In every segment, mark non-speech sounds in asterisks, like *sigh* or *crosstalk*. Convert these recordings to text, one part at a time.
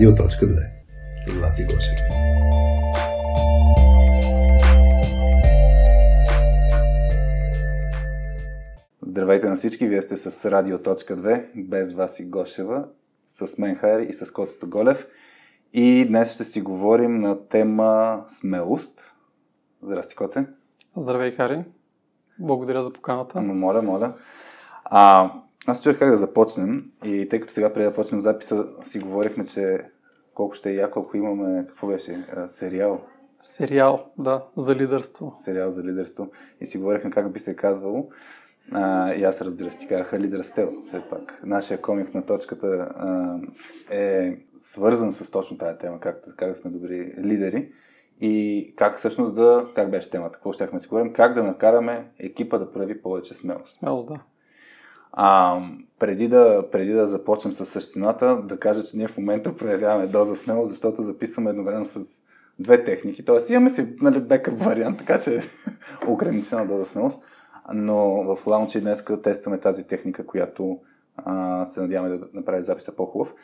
Радио.2 С вас и Гошев. Здравейте на всички, вие сте с Радио.2, без вас и Гошева, с мен Хайри и с Коцето Голев. И днес ще си говорим на тема смелост. Здрасти, Коце. Здравей, Хари. Благодаря за поканата. Моля, моля. А, аз чух как да започнем и тъй като сега преди да почнем записа си говорихме, че колко ще е яко, ако имаме, какво беше, сериал. Сериал, да, за лидерство. Сериал за лидерство. И си говорихме как би се казвало. А, и аз разбира се, ти казаха Лидер Стел, все пак. Нашия комикс на точката а, е свързан с точно тази тема, как, как сме добри лидери и как всъщност да, как беше темата, какво ще да си говорим, как да накараме екипа да прави повече смелост. Смелост, да. А, преди, да, преди да започнем с същината, да кажа, че ние в момента проявяваме доза смелост, защото записваме едновременно с две техники. Тоест имаме си нали, бекъп вариант, така че *laughs* ограничена доза смелост. Но в лаунчи днес тестваме тази техника, която а, се надяваме да направи записа по-хубав.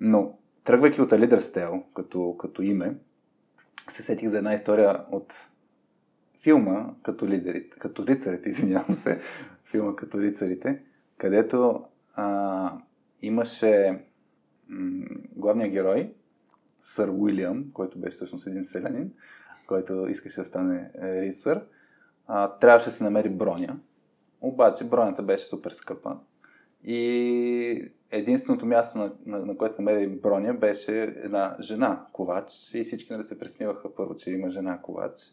Но тръгвайки от Leader Style като, като име, се сетих за една история от филма като лидерите, като рицарите, *laughs* извинявам се, филма като рицарите, където а, имаше м- главния герой, сър Уилям, който беше всъщност един селянин, който искаше да стане е, рицар, а, трябваше да се намери броня. Обаче бронята беше супер скъпа. И единственото място, на, на, на което намери броня, беше една жена ковач. И всички нали се пресмиваха първо, че има жена ковач.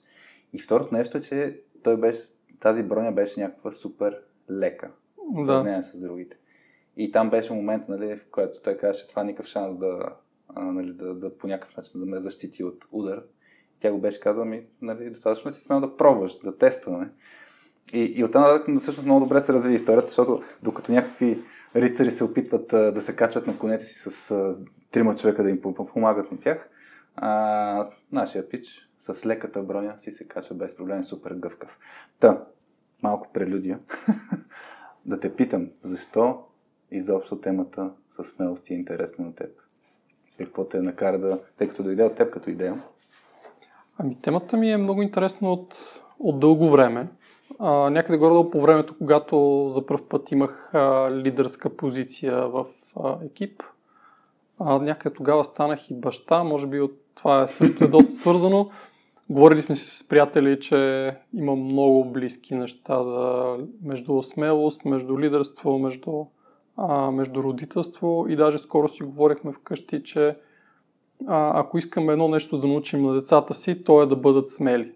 И второто нещо е, че той беше, тази броня беше някаква супер лека в сравнение да. с другите. И там беше момент, нали, в който той казаше, това никакъв шанс да, нали, да, да, по някакъв начин да ме защити от удар. Тя го беше казала ми, нали, достатъчно си смел да пробваш, да тестваме. И, и оттам нататък всъщност много добре се разви историята, защото докато някакви рицари се опитват а, да се качват на конете си с а, трима човека да им помагат на тях, а, нашия пич с леката броня си се качва без проблем, супер гъвкав. Та, малко прелюдия. *laughs* да те питам, защо изобщо темата с смелост е интересна на теб? Какво те накара да... Тъй като дойде от теб като идея. Ами темата ми е много интересна от, от дълго време. А, някъде горе по времето, когато за първ път имах а, лидерска позиция в а, екип. А, някъде тогава станах и баща, може би от това е също е доста свързано. Говорили сме си с приятели, че има много близки неща за между смелост, между лидерство, между, а, между родителство и даже скоро си говорихме вкъщи, че а, ако искаме едно нещо да научим на децата си, то е да бъдат смели.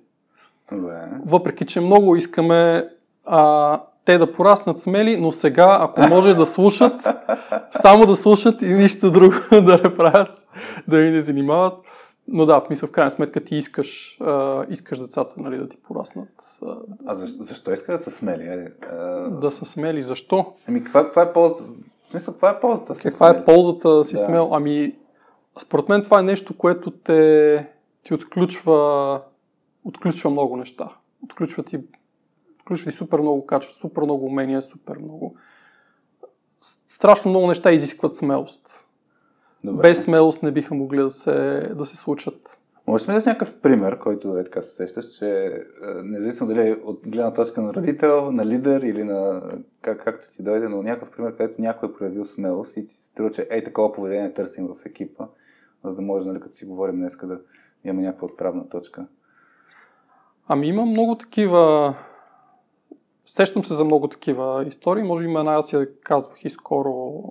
Добре. Въпреки, че много искаме а, те да пораснат смели, но сега, ако може да слушат, *laughs* само да слушат и нищо друго *laughs* да не правят, да ви не занимават. Но да, в мисъл, в крайна сметка ти искаш, а, искаш децата нали, да ти пораснат. А, а защо, защо иска да са смели? А... Да са смели. Защо? Ами каква, каква е ползата? В смисъл, каква е ползата? Каква смели? е ползата да си да. смел? Ами, според мен това е нещо, което те, ти отключва, отключва много неща. Отключва ти, отключва ти супер много качества, супер много умения, супер много. Страшно много неща изискват смелост. Добре. Без смелост не биха могли да се, да се случат. Може да си някакъв пример, който е така се сещаш, че е, независимо дали е от гледна точка на родител, на лидер или на как, както ти дойде, но някакъв пример, където някой е проявил смелост и ти се струва, че ей такова поведение търсим в екипа, за да може, нали, като си говорим днес, да имаме някаква отправна точка. Ами има много такива Сещам се за много такива истории. Може би една, аз я казвах и скоро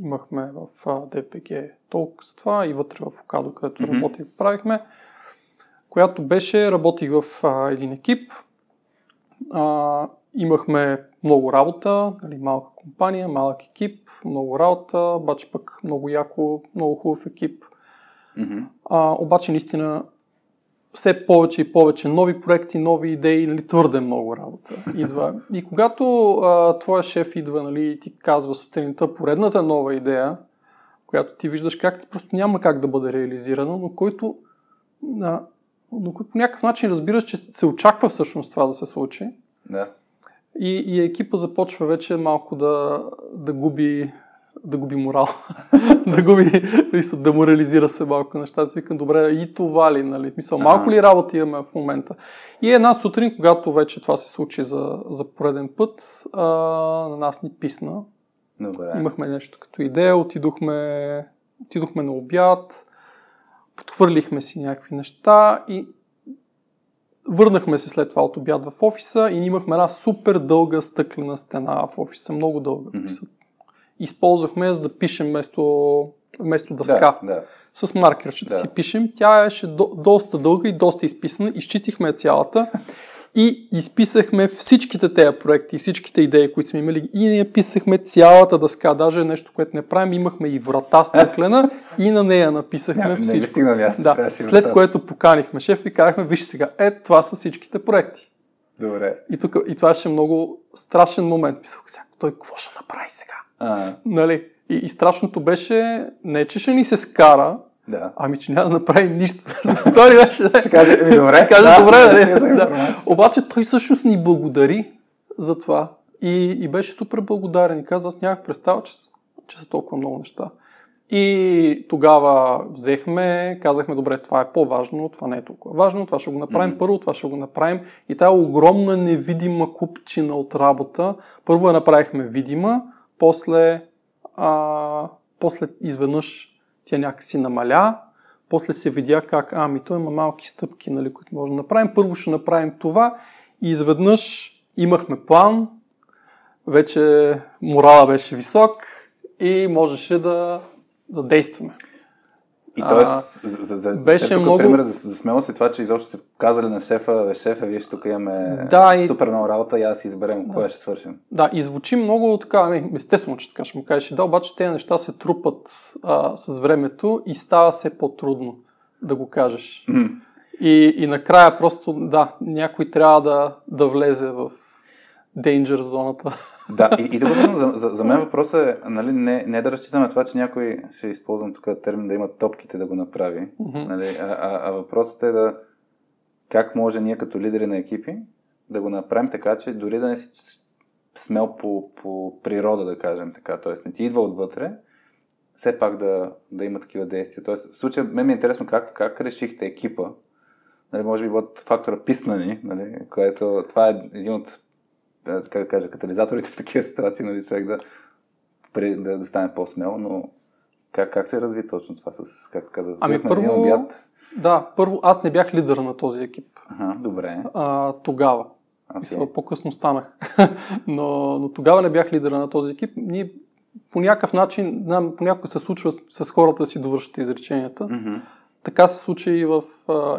имахме в DPG толк за това и вътре в Окадо, където mm-hmm. работих, правихме, която беше, работих в а, един екип, а, имахме много работа, нали, малка компания, малък екип, много работа, обаче пък много яко, много хубав екип. Mm-hmm. А, обаче наистина все повече и повече нови проекти, нови идеи, нали, твърде много работа идва. И когато а, твоя шеф идва нали, и ти казва сутринта поредната нова идея, която ти виждаш как просто няма как да бъде реализирана, но който, а, но който по някакъв начин разбираш, че се очаква всъщност това да се случи. Да. И, и екипа започва вече малко да, да губи да губи морал, *laughs* да губи, да морализира се малко нещата. Викам, добре, и това ли, нали? Мисъл, малко ли работа имаме в момента? И една сутрин, когато вече това се случи за, за пореден път, а, на нас ни писна. Добре. Имахме нещо като идея, отидохме, отидохме на обяд, подхвърлихме си някакви неща и Върнахме се след това от обяд в офиса и имахме една супер дълга стъклена стена в офиса, много дълга. Mm-hmm. Използвахме за да пишем вместо, вместо дъска. Да, да. С маркерчета да. си пишем. Тя беше до, доста дълга и доста изписана. Изчистихме цялата и изписахме всичките тези проекти, всичките идеи, които сме имали и ние писахме цялата дъска, даже нещо, което не правим, имахме и врата стъклена и на нея написахме не, всичко. Не място, да. След което поканихме шеф и казахме, виж сега, е, това са всичките проекти. Добре. И, тук, и това ще много страшен момент. Мисля, сега, той какво ще направи сега? А. Нали? И, и страшното беше не, че ще ни се скара, да. Ами, че няма да направи нищо. това ли беше? Ще каже, ами добре. каже, да, добре, да, да, да. Обаче той всъщност ни благодари за това. И, и беше супер благодарен. И каза, аз нямах представа, че, че са толкова много неща. И тогава взехме, казахме, добре, това е по-важно, това не е толкова важно, това ще го направим mm-hmm. първо, това ще го направим. И тая огромна невидима купчина от работа, първо я направихме видима, после, а, после изведнъж тя някакси намаля, после се видя как, ами той има малки стъпки, нали, които може да направим. Първо ще направим това и изведнъж имахме план, вече морала беше висок и можеше да, да действаме. И т.е. за, за, за, беше за много... пример за, за смелост е това, че изобщо сте казали на шефа, шефа, вие тук имаме да, и... супер много работа и аз изберем да. кое ще свършим. Да, и звучи много така, не, естествено, че така ще му кажеш, да, обаче тези неща се трупат а, с времето и става все по-трудно да го кажеш. Mm. И, и накрая просто, да, някой трябва да, да влезе в danger зоната. Да, и, и да за, за, за мен *laughs* въпросът е нали, не, не да разчитаме това, че някой, ще използвам тук термин, да има топките да го направи, mm-hmm. нали, а, а, а въпросът е да как може ние като лидери на екипи да го направим така, че дори да не си смел по, по природа, да кажем така, т.е. не ти идва отвътре, все пак да, да има такива действия. Тоест, в случая, мен ми е интересно как, как решихте екипа, нали, може би от фактора писнани, нали, което това е един от така да кажа, катализаторите в такива ситуации, нали, човек да, да, да стане по-смел, но как, как се разви точно това с, както каза, ами първо, обяд? Да, първо аз не бях лидер на този екип. Ага, добре. А, тогава. Okay. Мисля, по-късно станах. *laughs* но, но тогава не бях лидера на този екип. Ние по някакъв начин, понякога се случва с, с хората да си довършат изреченията. Mm-hmm. Така се случи и в,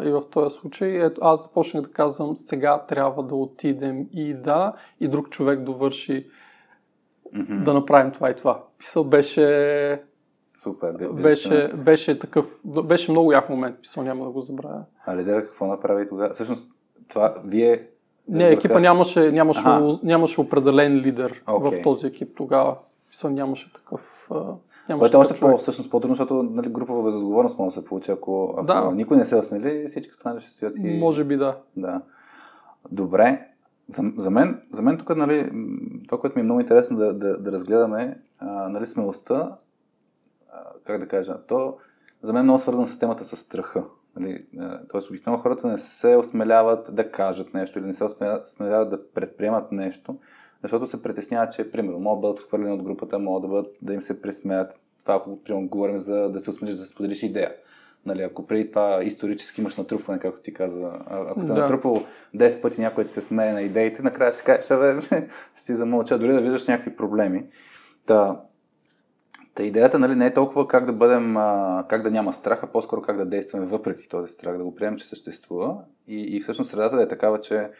и в този случай. Ето, аз започнах да казвам, сега трябва да отидем и да, и друг човек довърши mm-hmm. да направим това и това. Писал беше... Супер, да, беше, беше такъв, беше много як момент, писал, няма да го забравя. А лидера какво направи тогава? Всъщност, това, вие... Не, екипа нямаше, нямаше, нямаше определен лидер okay. в този екип тогава. Писал, нямаше такъв... Което е още по, всъщност по-трудно, защото нали, групова безотговорност може да се получи, ако, ако да. никой не се осмели, всички останали ще стоят и... Може би да. Да. Добре. За, за, мен, за мен тук, нали, това, което ми е много интересно да, да, да разгледаме, а, нали, смелостта, а, как да кажа, то за мен е много свързано с темата с страха. Нали, тоест, обикновено хората не се осмеляват да кажат нещо или не се осмеляват да предприемат нещо, защото се притесняват, че, примерно, могат да бъдат отхвърлени от групата, могат да, бъдат, да им се присмеят. Това, ако, примерно, говорим за да се осмелиш да споделиш идея. Нали, ако преди това исторически имаш натрупване, както ти каза, ако се да. натрупал 10 пъти някой да се смее на идеите, накрая ще кажеш, бе, *laughs* ще си замълча, дори да виждаш някакви проблеми. Та, та идеята нали, не е толкова как да бъдем, а, как да няма страх, а по-скоро как да действаме въпреки този страх, да го приемем, че съществува. И, и всъщност средата да е такава, че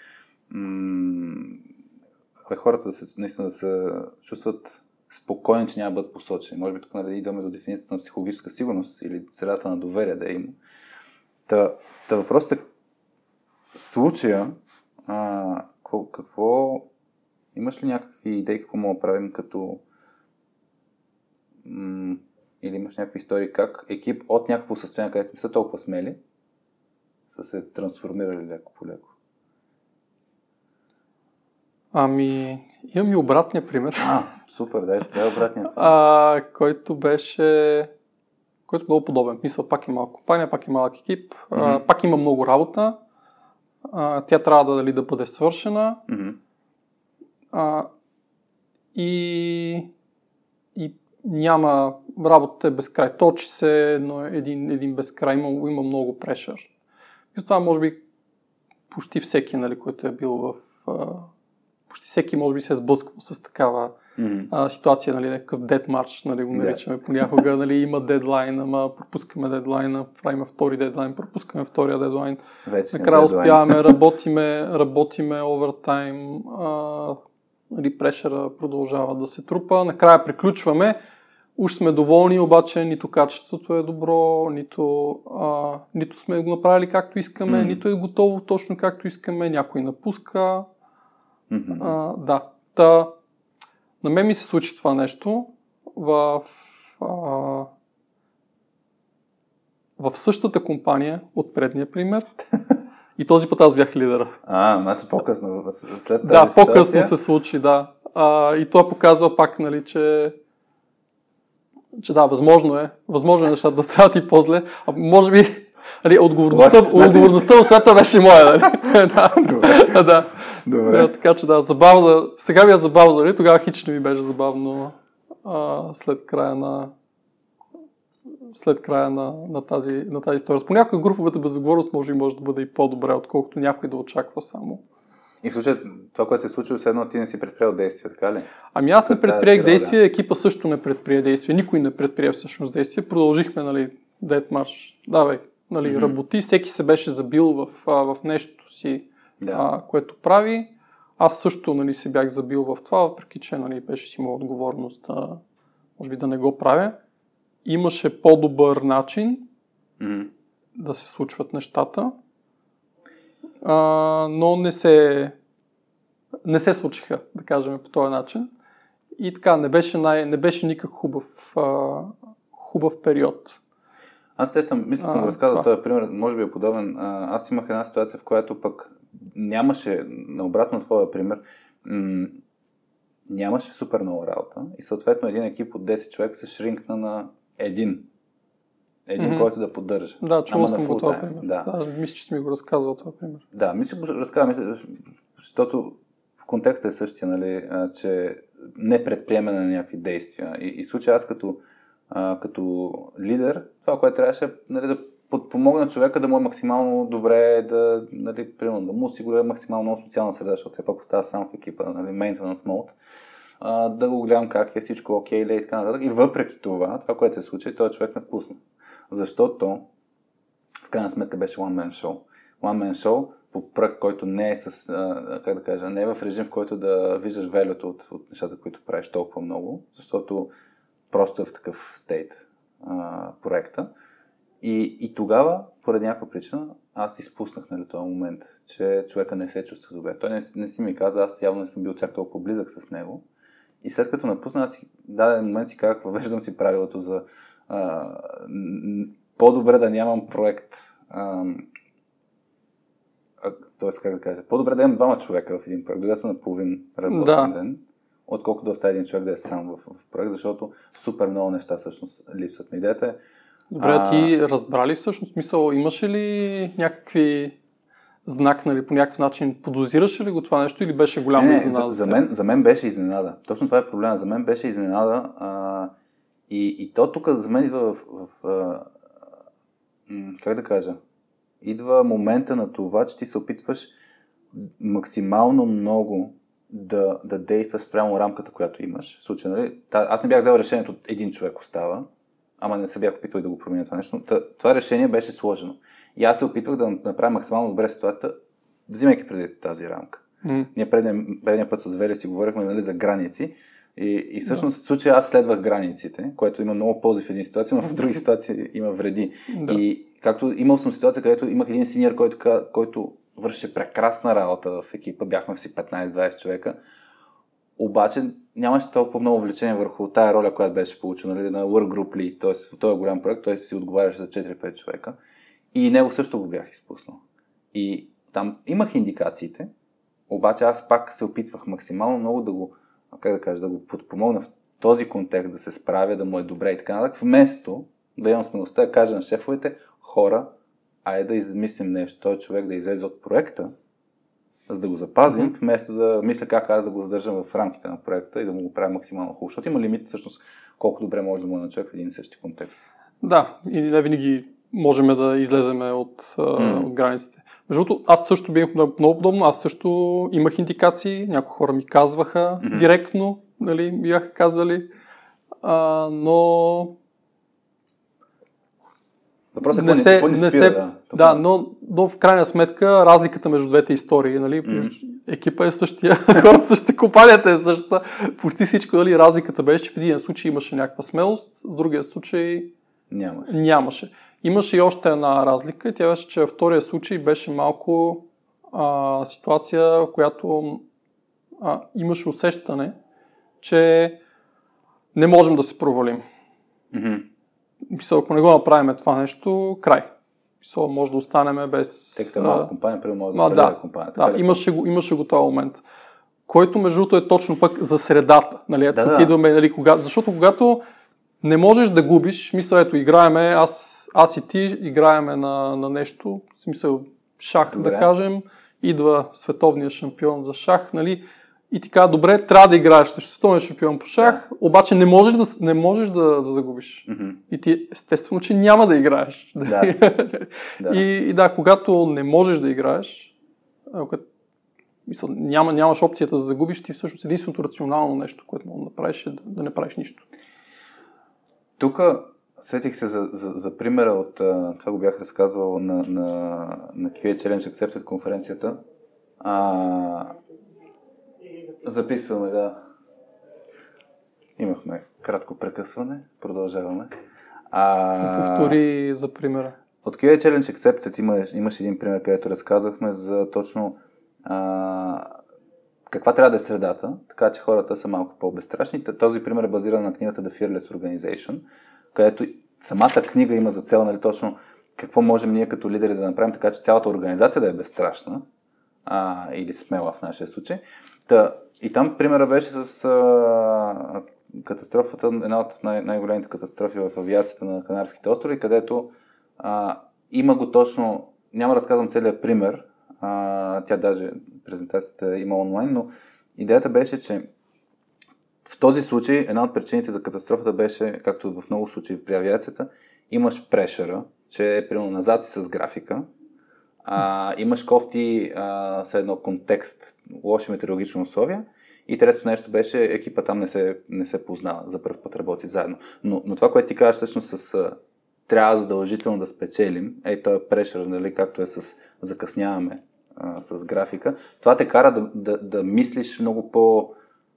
м- хората да се, наистина да се чувстват спокойни, че няма да бъдат посочени. Може би тук нали, идваме до дефиницията на психологическа сигурност или средата на доверие да е има. Та, та въпросът е случая а, какво имаш ли някакви идеи какво мога да правим като м- или имаш някакви истории как екип от някакво състояние, където не са толкова смели, са се трансформирали леко по леко? Ами, имам и обратния пример. А, супер, дай, дай обратния. А, който беше който е много подобен. Мисля, пак е малка компания, пак е малък екип, mm-hmm. а, пак има много работа, а, тя трябва да, дали, да бъде свършена Mm-hmm. а, и, и няма, работата е безкрай. Точи се, но един, един безкрай, има, има много прешър. И това може би почти всеки, нали, който е бил в... Почти всеки може би се е сблъсквал с такава Mm-hmm. а, ситуация, нали, някакъв дед марш, нали, го наричаме понякога, *laughs* нали, има дедлайн, ама пропускаме дедлайна, правим втори дедлайн, пропускаме втория дедлайн. Вече Накрая успяваме, *laughs* работиме, работиме овертайм, а, нали, прешера продължава да се трупа, накрая приключваме, уж сме доволни, обаче нито качеството е добро, нито, а, нито сме го направили както искаме, Мгм. нито е готово точно както искаме, някой напуска. Mm-hmm. А, да. Та, на мен ми се случи това нещо в, а, в същата компания от предния пример. *laughs* И този път аз бях лидера. А, значи по-късно, след тази Да, по-късно се случи, да. А, и това показва пак, нали, че че да, възможно е. Възможно е нещата да стават и по-зле. А може би нали, отговорността, Лош- значи- отговорността от света беше моя. Нали? *laughs* да. Добре. да. Добре. Да, така че да, забавно. Сега ми е забавно, нали? Тогава хич не ми беше забавно а, след края на след края на, на, тази, на тази история. Понякога груповата безотговорност може би може да бъде и по-добре, отколкото някой да очаква само. И в случая, това, което се е случило, все едно ти не си предприел действия, така ли? Ами аз не предприех действия, екипа също не предприе действия, никой не предприе всъщност действия. Продължихме, нали, Dead March, давай, нали, Мгм. работи, всеки се беше забил в, а, в нещо си, Да. а, което прави. Аз също нали, се бях забил в това, въпреки че нали, беше си имал отговорност, а, може би да не го правя. Имаше по-добър начин Мгм. да се случват нещата, а, но не се, не се случиха, да кажем, по този начин. И така, не беше, най, не беше никак хубав, а, хубав период. Аз сещам, мисля, съм го разказал това. този пример, може би е подобен. А, аз имах една ситуация, в която пък нямаше, на твоя пример, м- нямаше супер много работа и съответно един екип от 10 човека се шринкна на един. Един, Мгм. който да поддържа. Да, чувал съм го time, пример. Да. да. мисля, че си ми го разказвал този пример. Да, мисля, го разказвам, защото контекстът е същия, нали, че не предприемане на някакви действия. И, и в случая аз като, а, като лидер, това, което трябваше нали, да подпомогна човека да му е максимално добре, да, нали, примерно, да му осигуря максимално социална среда, защото все пак остава сам в екипа, нали, maintenance mode, а, да го гледам как е всичко окей ли и така нататък. И въпреки това, това, което се случи, този човек напусна. Защото в крайна сметка беше one man show. One man show по проект, който не е с, а, как да кажа, не е в режим, в който да виждаш велюто от, от нещата, които правиш толкова много, защото просто е в такъв стейт а, проекта. И, и тогава, поради някаква причина, аз изпуснах нали, този момент, че човека не се чувства добре. Той не, не си ми каза, аз явно не съм бил чак толкова близък с него. И след като напусна, аз си, даден момент си казах, въвеждам си правилото за а, по-добре да нямам проект. А, тоест, как да кажа, по-добре да имам двама човека в един проект, да са на половин работен Да. ден, отколкото да оставя един човек да е сам в, в проект, защото супер много неща всъщност липсват. Но идеята е, Добре, а ти разбрали всъщност смисъл, имаше ли някакви знак, нали, по някакъв начин, подозираше ли го това нещо или беше голяма Не, не, изненада? за, за, мен, за мен беше изненада. Точно това е проблема. За мен беше изненада. А, и, и то тук за мен идва в. в а, как да кажа? Идва момента на това, че ти се опитваш максимално много да, да действаш спрямо рамката, която имаш. В случай, нали? Та, аз не бях взел решението, един човек остава, ама не се бях опитал и да го променя това нещо. Та, това решение беше сложено. И аз се опитвах да направя максимално добре ситуацията, взимайки преди тази рамка. М, Ние предния, предния път с Вели си говорихме нали, за граници. И, и всъщност в случая аз следвах границите, което има много ползи в един ситуация, но в *laughs* други ситуации има вреди. Да. И както имал съм ситуация, където имах един синьор, който, който върши прекрасна работа в екипа, бяхме си 15-20 човека, обаче нямаше толкова много влечение върху тая роля, която беше получена нали, на Work Group Lead, т.е. в този голям проект, той си отговаряше за 4-5 човека. И него също го бях изпуснал. И там имах индикациите, обаче аз пак се опитвах максимално много да го, как да кажа, да го подпомогна в този контекст, да се справя, да му е добре и така нататък, вместо да имам смелостта да кажа на шефовете, хора, айде да измислим нещо, той човек да излезе от проекта, за да го запазим, mm-hmm. вместо да мисля как аз да го задържам в рамките на проекта и да му го правя максимално хубаво. Защото има лимит всъщност колко добре може да му е човек в един и същи контекст. Да, и не винаги можем да излеземе от, mm. от границите. Между другото, аз също бях много подобно, аз също имах индикации, някои хора ми казваха mm-hmm. директно, нали, бяха казали, а, но Въпросът е не се, не, не се, да. Да, но, но в крайна сметка разликата между двете истории, нали, mm-hmm. екипа е същия, *laughs* хората същата, компанията е същата, почти всичко, нали, разликата беше, че в един случай имаше някаква смелост, в другия случай нямаше. нямаше. Имаше и още една разлика тя беше, че във втория случай беше малко а, ситуация, в която а, имаше усещане, че не можем да се провалим. Mm-hmm. Мисъл, ако не го направим това нещо, край. Мисъл, може да останем без... Тъй като е малка компания, примерно може да, да компанията. Да, имаше го, имаше го този момент. Който, между другото, е точно пък за средата. Нали? Да, тук да. идваме, нали, кога... защото когато не можеш да губиш, мисля, ето, играеме, аз, аз и ти играеме на, на нещо, в смисъл шах, Добре. да кажем, идва световния шампион за шах, нали, и ти казва, добре, трябва да играеш срещу световен шампион по шах, да. обаче не можеш да, не можеш да, да загубиш. Mm-hmm. И ти естествено, че няма да играеш. Да. *laughs* да. И, и да, когато не можеш да играеш, ако, мисъл, няма, нямаш опцията да загубиш, ти всъщност единственото рационално нещо, което мога да направиш е да, да не правиш нищо. Тук сетих се за, за, за примера от това го бях разказвал на, на, на QA Challenge Accepted конференцията. А, Записваме, да. Имахме кратко прекъсване. Продължаваме. А... Повтори за примера. От QA Challenge Accepted има, имаше един пример, където разказахме за точно а, каква трябва да е средата, така че хората са малко по-безстрашни. Този пример е базиран на книгата The Fearless Organization, където самата книга има за цел нали, точно какво можем ние като лидери да направим, така че цялата организация да е безстрашна а, или смела в нашия случай. Та, и там примера беше с а, катастрофата, една от най- най-големите катастрофи в авиацията на Канарските острови, където а, има го точно, няма да разказвам целият пример, а, тя даже презентацията има онлайн, но идеята беше, че в този случай една от причините за катастрофата беше, както в много случаи при авиацията, имаш прешера, че е примерно назад си с графика, а, имаш кофти а, с едно контекст, лоши метеорологични условия. И третото нещо беше, екипа там не се, не се познава, за първ път работи заедно. Но, но това, което ти кажеш всъщност с трябва задължително да спечелим, ей, той е прешър, нали, както е с закъсняваме а, с графика, това те кара да, да, да мислиш много по,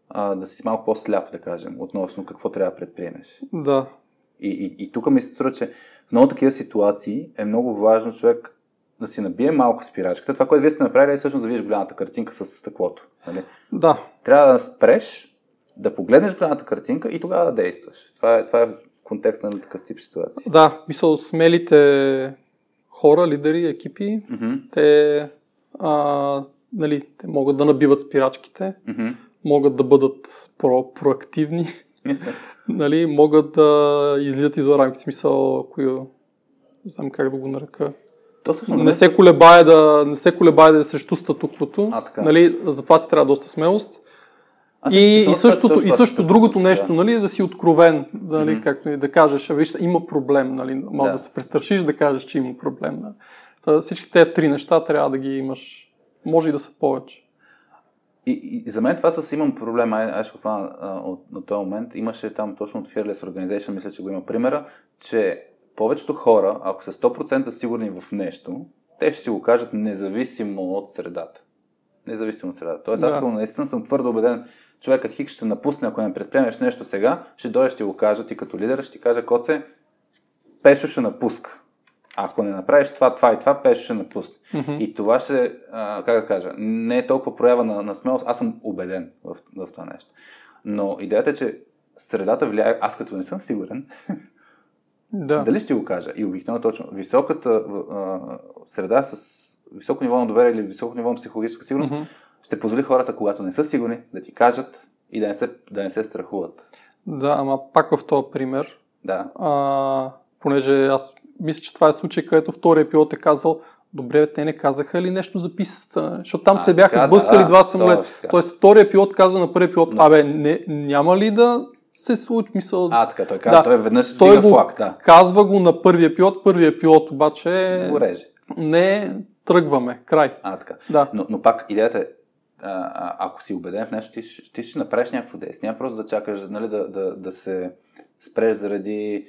а, да си малко по-сляп, да кажем, относно какво трябва да предприемеш. Да. И, и, и тук ми се струва, че в много такива ситуации е много важно човек да си набие малко спирачката. Това, което вие сте направили е всъщност да видиш голямата картинка с стъклото. Нали? Да. Трябва да спреш, да погледнеш голямата картинка и тогава да действаш. Това е, това е в контекста на такъв тип ситуации. Да, мисля, смелите хора, лидери, екипи, mm-hmm. те, а, нали, те могат да набиват спирачките, mm-hmm. могат да бъдат про- проактивни, *laughs* нали, могат да излизат извън рамките. Смисъл, ако не знам как да го нарека, то всъщност не, се колебае да, не се колебае да е срещу статуквото. А, така. Нали, затова ти трябва доста смелост. А, и, и, същото, и също другото нещо, нали, да си откровен, нали, mm-hmm. както да кажеш, виж, има проблем, нали, мога да. да се престрашиш да кажеш, че има проблем. Нали. Всички тези три неща трябва да ги имаш. Може и да са повече. И, и за мен това с имам проблем, ай ще от, от този момент. Имаше там точно от Fearless Organization, мисля, че го има примера, че повечето хора, ако са 100% сигурни в нещо, те ще си го кажат независимо от средата. Независимо от средата. Тоест, да. аз ако наистина съм твърдо убеден, човека Хик ще напусне, ако не предприемеш нещо сега, ще дойде, ще го кажа ти като лидер, ще ти кажа, Коце, Пешо ще напуска. Ако не направиш това, това и това, Пешо ще напусне. Mm-hmm. И това ще, а, как да кажа, не е толкова проява на, на смелост, аз съм убеден в, в това нещо. Но идеята е, че средата влияе, аз като не съм сигурен, *laughs* Да. Дали ще го кажа? И обикновено точно. Високата а, среда с високо ниво на доверие или високо ниво на психологическа сигурност mm-hmm. ще позволи хората, когато не са сигурни, да ти кажат и да не се, да не се страхуват. Да, ама пак в този пример, Да. а, понеже аз мисля, че това е случай, където втория пилот е казал, добре, те не казаха ли нещо за пистата, защото там А, се бяха така, сблъскали да, два самолета. Тоест втория пилот каза на първия пилот, Да. абе, не, няма ли да се случи, мисъл, А, така, той Да. той веднъж той го флаг, да. казва го на първия пилот, първия пилот обаче Го реже. не тръгваме, край. А, така. Да. Но, но пак идеята е, а, ако си убеден в нещо, ти, ти ще направиш някакво действие. Няма просто да чакаш нали, да, да, да се спреш заради...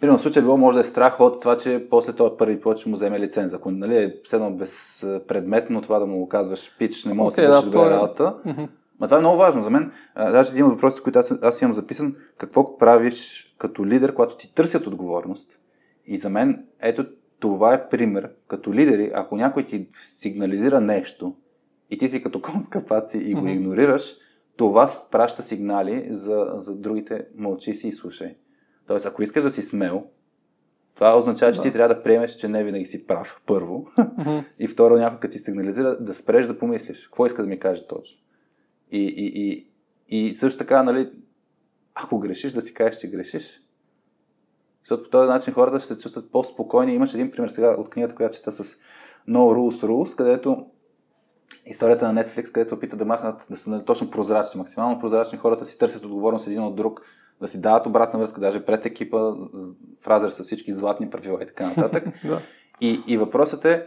Примерно в случая било може да е страх от това, че после този първи пилот ще му вземе лиценз. Ако нали, е седно безпредметно това да му казваш пич, не мога да Окей, се да, добре е- работа. Ма това е много важно за мен. А, Даже един от въпросите, които аз, аз имам записан, какво правиш като лидер, когато ти търсят отговорност. И за мен, ето това е пример. Като лидери, ако някой ти сигнализира нещо и ти си като кон с капаци и го Мгм. игнорираш, това праща сигнали за, за другите мълчи си и слушай. Тоест, ако искаш да си смел, това означава, че Да. ти трябва да приемеш, че не винаги си прав, първо. Мгм. *laughs* И второ, някой като ти сигнализира, да спреш да помислиш. Какво иска да ми каже точно? И, и, и, и също така, нали, ако грешиш, да си кажеш, че грешиш. Защото по този начин хората ще се чувстват по-спокойни. Имаш един пример сега от книгата, която чета с No Rules Rules, където историята на Netflix, където се опита да махнат, да са нали, точно прозрачни, максимално прозрачни, хората си търсят отговорност един от друг, да си дават обратна връзка, даже пред екипа, в разрез с всички златни правила и така нататък. *laughs* И, и въпросът е,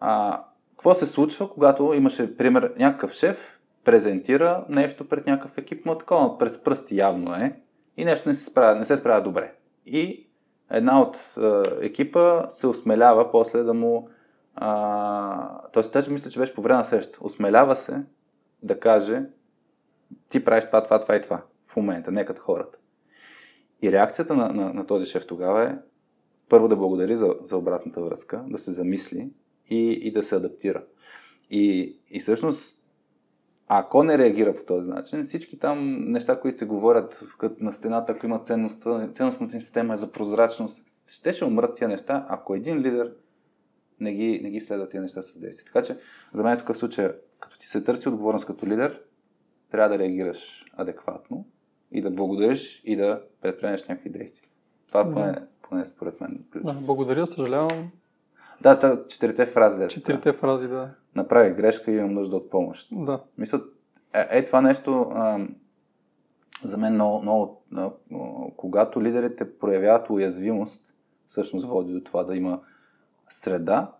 а, какво се случва, когато имаше, пример, някакъв шеф презентира нещо пред някакъв екип, но такова през пръсти явно е, и нещо не се справя, не се справя добре. И една от а, екипа се осмелява после да му... А, тоест, даже мисля, че беше по време на среща. Осмелява се да каже ти правиш това, това, това и това в момента, не като хората. И реакцията на, на, на този шеф тогава е първо да благодари за, за обратната връзка, да се замисли и, и да се адаптира. И, и всъщност, ако не реагира по този начин, всички там неща, които се говорят като на стената, ако има ценността, ценностната система е за прозрачност, ще ще умрат тия неща, ако един лидер не ги, не ги следва тия неща с действие. Така че, за мен е такъв случай, като ти се търси отговорност като лидер, трябва да реагираш адекватно и да благодариш и да предприемеш някакви действия. Това Да. поне, поне според мен. е ключ. Да, благодаря, съжалявам. Да, та, четирите фрази. дето Четирите фрази, да. Направих грешка и имам нужда от помощ. Да. Мисля, е, е това нещо а, за мен много, много а, а, когато лидерите проявяват уязвимост, всъщност води до това да има среда,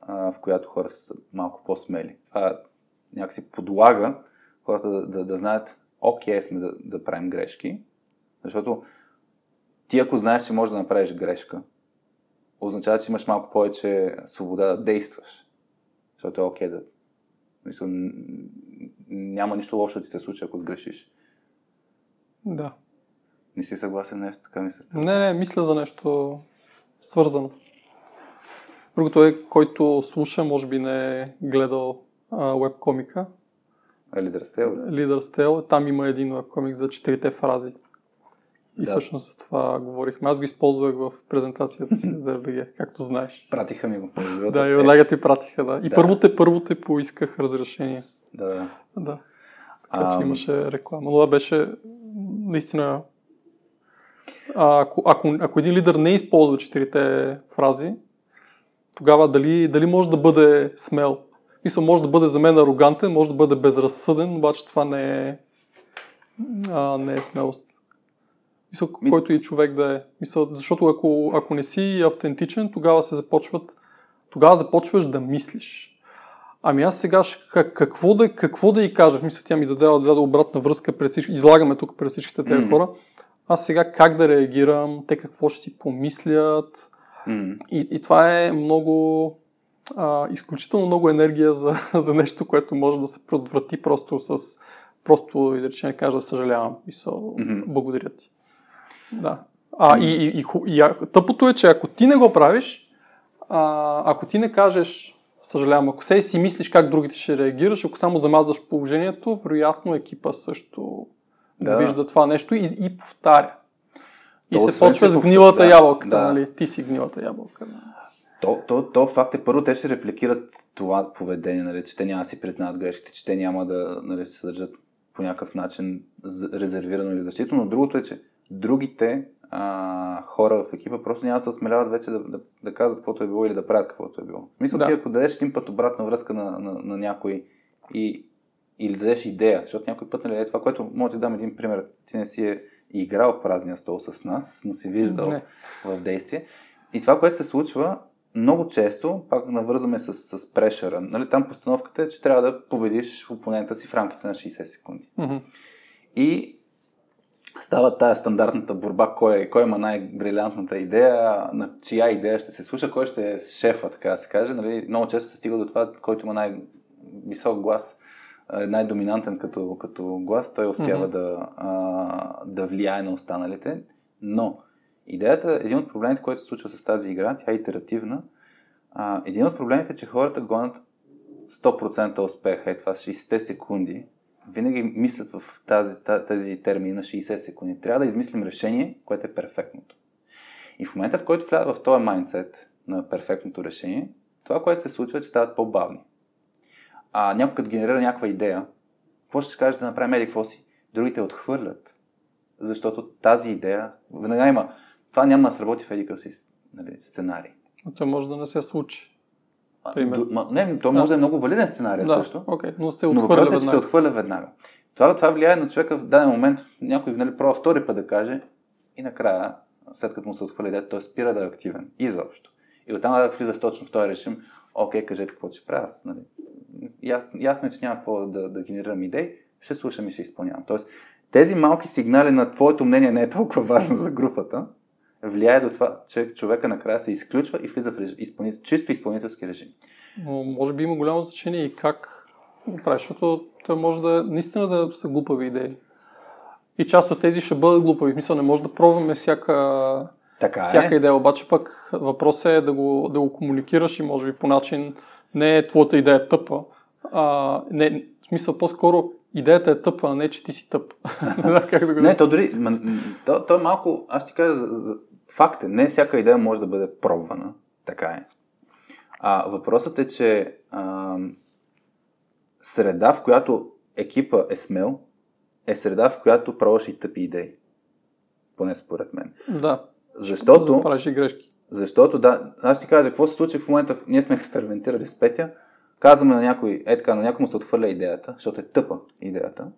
а, в която хората са малко по-смели. Това някакси подлага хората да, да, да знаят, окей сме да, да правим грешки, защото ти ако знаеш, че можеш да направиш грешка, означава, че имаш малко повече свобода да действаш. Защото е окей да... Мисля, няма нищо лошо да ти се случи, ако сгрешиш. Да. Не си съгласен нещо, така ми се става. Не, не, мисля за нещо свързано. Другото е, който слуша, може би не е гледал а, веб-комика. А лидер сте, бе? Leader Tale. Там има един веб-комик за четирите фрази. И Да. всъщност за това говорихме. Аз го използвах в презентацията си за DBG, както знаеш. Пратиха ми го. Да, и веднага ти пратиха, да. И Да. първо те, първо те поисках разрешение. Да, да. Да. Така че Ам. имаше реклама. Но да беше наистина... А, ако, ако, ако един лидер не използва четирите фрази, тогава дали, дали може да бъде смел? Мисля, може да бъде за мен арогантен, може да бъде безразсъден, обаче това не е, а, не е смелост. Мисля, Ми- който и човек да е. Мисля, защото ако, ако не си автентичен, тогава се започват, тогава започваш да мислиш. Ами аз сега как, какво, да, какво да й кажа? Мисля, тя ми даде, даде обратна връзка пред всички. Излагаме тук пред всичките тези Мгм. хора. Аз сега как да реагирам? Те какво ще си помислят? М. И, и това е много, а, изключително много енергия за, *laughs* за нещо, което може да се предотврати просто с, просто и да речем, кажа, съжалявам, мисъл, Мгм. благодаря ти. Да. А, и, и, и, и, тъпото е, че ако ти не го правиш, а, ако ти не кажеш, съжалявам, ако се си мислиш как другите ще реагираш, ако само замазваш положението, вероятно екипа също Да. да. вижда това нещо и, и повтаря. И То се почва с гнилата да, ябълката, да. нали? Ти си гнилата ябълка. То, то, то факт е първо, те ще репликират това поведение, нали, че те няма да си признаят грешките, че те няма да нали, се съдържат по някакъв начин резервирано или защитно, но другото е, че другите а, хора в екипа просто няма да се осмеляват вече да, да, да казват каквото е било или да правят каквото е било. Мисля, да. ти ако дадеш един път обратна връзка на, на, на някой и, или дадеш идея, защото някой път, нали, е това, което мога да ти дам един пример, ти не си е играл празния стол с нас, но си виждал не. в действие. И това, което се случва, много често, пак навързваме с, с прешера, нали, там постановката е, че трябва да победиш опонента си в рамките на 60 секунди. Mm-hmm. И става тая стандартната борба, кой, кой има най-брилянтната идея, на чия идея ще се слуша, кой ще е шефа, така да се каже. Нали, много често се стига до това, който има най-висок глас, най-доминантен като, като глас, той успява mm-hmm. да, а, да влияе на останалите. Но идеята, един от проблемите, който се случва с тази игра, тя е итеративна. А, един от проблемите е, че хората гонят 100% успех, е това 60 секунди, винаги мислят в тази, тази термини на 60 секунди. Трябва да измислим решение, което е перфектното. И в момента, в който влязат в този майндсет на перфектното решение, това, което се случва, е, че стават по-бавни. А някой като генерира някаква идея, какво ще кажеш да направим еди какво си? Другите отхвърлят. Защото тази идея, веднага има, това няма да сработи в си нали, сценарий. А това може да не се случи. Пример. Ма, не, то може да. е много валиден сценарий да, също. Okay, но се отхвърля но веднага. се отхвърля веднага. Това, това влияе на човека в даден момент. Някой нали, пробва втори път да каже и накрая, след като му се отхвърля идеята, той спира да е активен. Изобщо. И оттам да влиза в точно в този режим, окей, кажете какво ще правя. Аз, нали, ясно, ясно е, че няма какво да, да генерирам идеи, ще слушам и ще изпълнявам. Тоест, тези малки сигнали на твоето мнение не е толкова важно *laughs* за групата, влияе до това, че човека накрая се изключва и влиза в режим, изпълнител, чисто изпълнителски режим. Но може би има голямо значение и как го правиш, защото той може да наистина да са глупави идеи. И част от тези ще бъдат глупави. Мисля, не може да пробваме всяка, така е. всяка идея, обаче пък въпросът е да го, да го комуникираш и може би по начин не е твоята идея тъпа, а, не, в смисъл по-скоро идеята е тъпа, а не че ти си тъп. *laughs* как да го не, то дори, то, то е малко, аз ти кажа, за, за, факт е, не всяка идея може да бъде пробвана. Така е. А, въпросът е, че а, среда, в която екипа е смел, е среда, в която пробваш и тъпи идеи. Поне според мен. Да. Защото... Правиш и грешки. Защото, да, аз ти кажа, какво се случи в момента, ние сме *laughs* експериментирали с Петя, казваме на някой, е така, на някой му се отхвърля идеята, защото е тъпа идеята.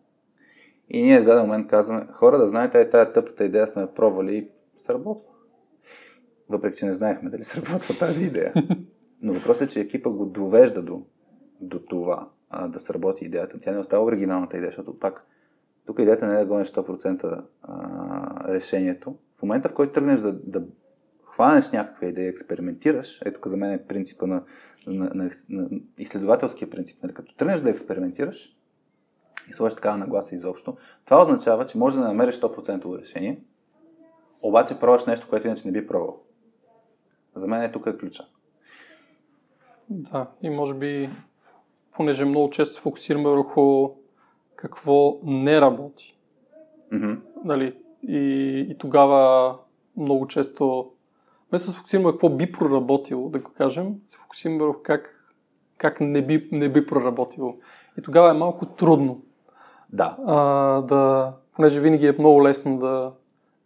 И ние в даден момент казваме, хора, да знаете, е, тая тъпата идея сме пробвали и сработва. Въпреки, че не знаехме дали сработва тази идея. Но въпросът е, че екипа го довежда до, до това а, да сработи идеята. Тя не остава оригиналната идея, защото пак тук идеята не е да гониш 100% а, решението. В момента, в който тръгнеш да, да хванеш някаква идея, експериментираш, ето за мен е принципа на, на, на, на изследователския принцип, нали? като тръгнеш да експериментираш и сложиш такава нагласа изобщо, това означава, че можеш да намериш 100% решение, обаче пробваш нещо, което иначе не би пробвал. За мен е тук е ключа. Да, и може би, понеже много често фокусираме върху какво не работи. Mm-hmm. Нали, и, и тогава много често, вместо да се фокусираме какво би проработило, да го кажем, се фокусираме върху как, как не, би, не би проработило. И тогава е малко трудно. Да. А, да понеже винаги е много лесно да,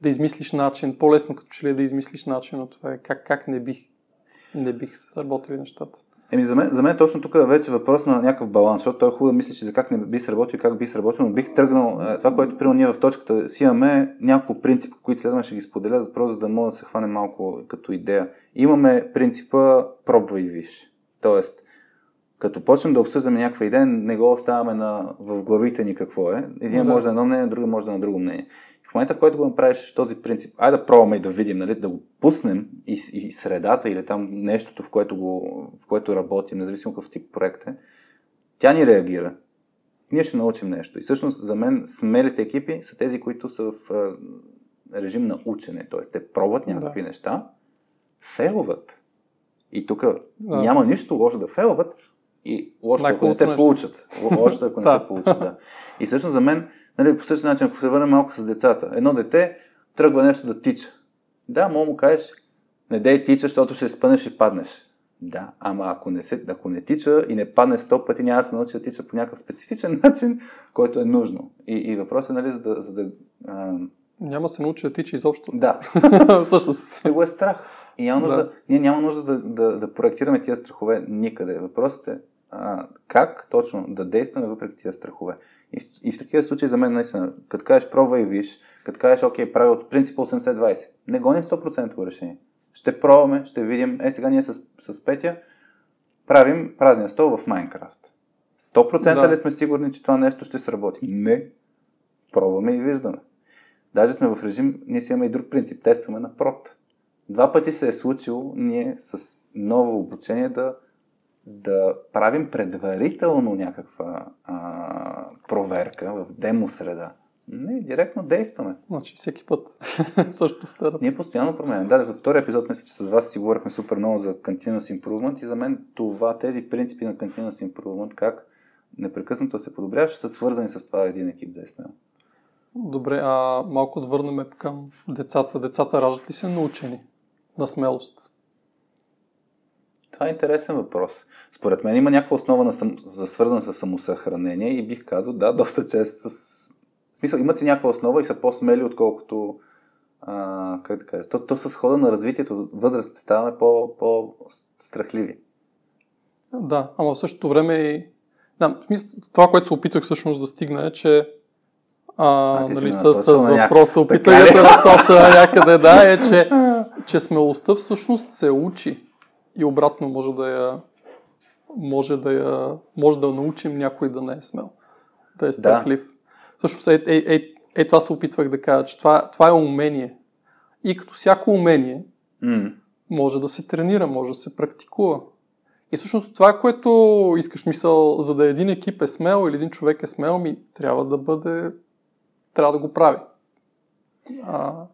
да измислиш начин, по-лесно като че ли е да измислиш начин, но това е как, как не бих, не бих се работили нещата. Еми, за мен, за мен точно тук е вече въпрос на някакъв баланс, защото той е хубаво да мислиш за как не би сработил и как би сработил, но бих тръгнал, е, това, което примерно ние в точката си имаме няколко принципа, които следваме ще ги споделя, просто за да мога да се хване малко като идея. Имаме принципа пробвай и виж. Тоест, като почнем да обсъждаме някаква идея, не го оставяме на, в главите ни какво е. Един да. може да е едно мнение, друг може да е на друго мнение. В момента, в който го направиш този принцип, айде да пробваме и да видим, нали, да го пуснем и, и средата или там нещото, в което, го, в което работим, независимо какъв тип проект е, тя ни реагира. Ние ще научим нещо. И всъщност за мен смелите екипи са тези, които са в режим на учене. Т.е. те пробват някакви да. неща, фейлват. И тук да. няма нищо лошо да фейлват, и лошо, ако не се получат. Лошо, ако не се *laughs* получат, да. И всъщност за мен, нали, по същия начин, ако се върнем малко с децата, едно дете тръгва нещо да тича. Да, мога му кажеш, не дей тича, защото ще спънеш и паднеш. Да, ама ако не, се, ако не тича и не падне 100 пъти, няма да се научи да тича по някакъв специфичен *laughs* начин, който е нужно. И, и въпросът е, нали, за да... За да а... Няма се научи да тича изобщо. Да. *laughs* Всъщност. Те го е страх. И няма нужда, да. ние няма нужда да, да, да проектираме тия страхове никъде. Въпросът е а, как точно да действаме въпреки тия страхове. И в, и в такива случаи за мен наистина, като кажеш пробвай и виж, като кажеш окей, правил от принцип 80-20, не гоним 100% решение. Ще пробваме, ще видим. Е, сега ние с, с Петя правим празния стол в Майнкрафт. 100% да. ли сме сигурни, че това нещо ще сработи? Не. Пробваме и виждаме. Даже сме в режим, ние си имаме и друг принцип, тестваме на прод. Два пъти се е случило ние с ново обучение да, да правим предварително някаква а, проверка в демо среда. Не, директно действаме. Значи всеки път *laughs* също стара. Ние постоянно променяме. Да, за втория епизод мисля, че с вас си говорихме супер много за Continuous Improvement и за мен това, тези принципи на Continuous Improvement, как непрекъснато се подобряваш, са свързани с това един екип да е. Добре, а малко да върнем към децата. Децата раждат ли се научени на смелост? Това е интересен въпрос. Според мен има някаква основа на сам... за свързана с самосъхранение и бих казал, да, доста често с смисъл, имат си някаква основа и са по-смели, отколкото а, как да кажа, то, то с хода на развитието, възраст ставаме по, по-страхливи. Да, ама в същото време и да, това, което се опитах всъщност да стигна е, че а, а нали, с, с въпроса опитах да насоча някъде, да, е, че, *laughs* че смелостта всъщност се учи и обратно може да я може да я може да научим някой да не е смел, да е страхлив. Да. Всъщност, е, е, е, е това се опитвах да кажа, че това, това е умение. И като всяко умение, mm. може да се тренира, може да се практикува. И всъщност това, което искаш мисъл, за да един екип е смел или един човек е смел, ми трябва да бъде, трябва да го прави. А,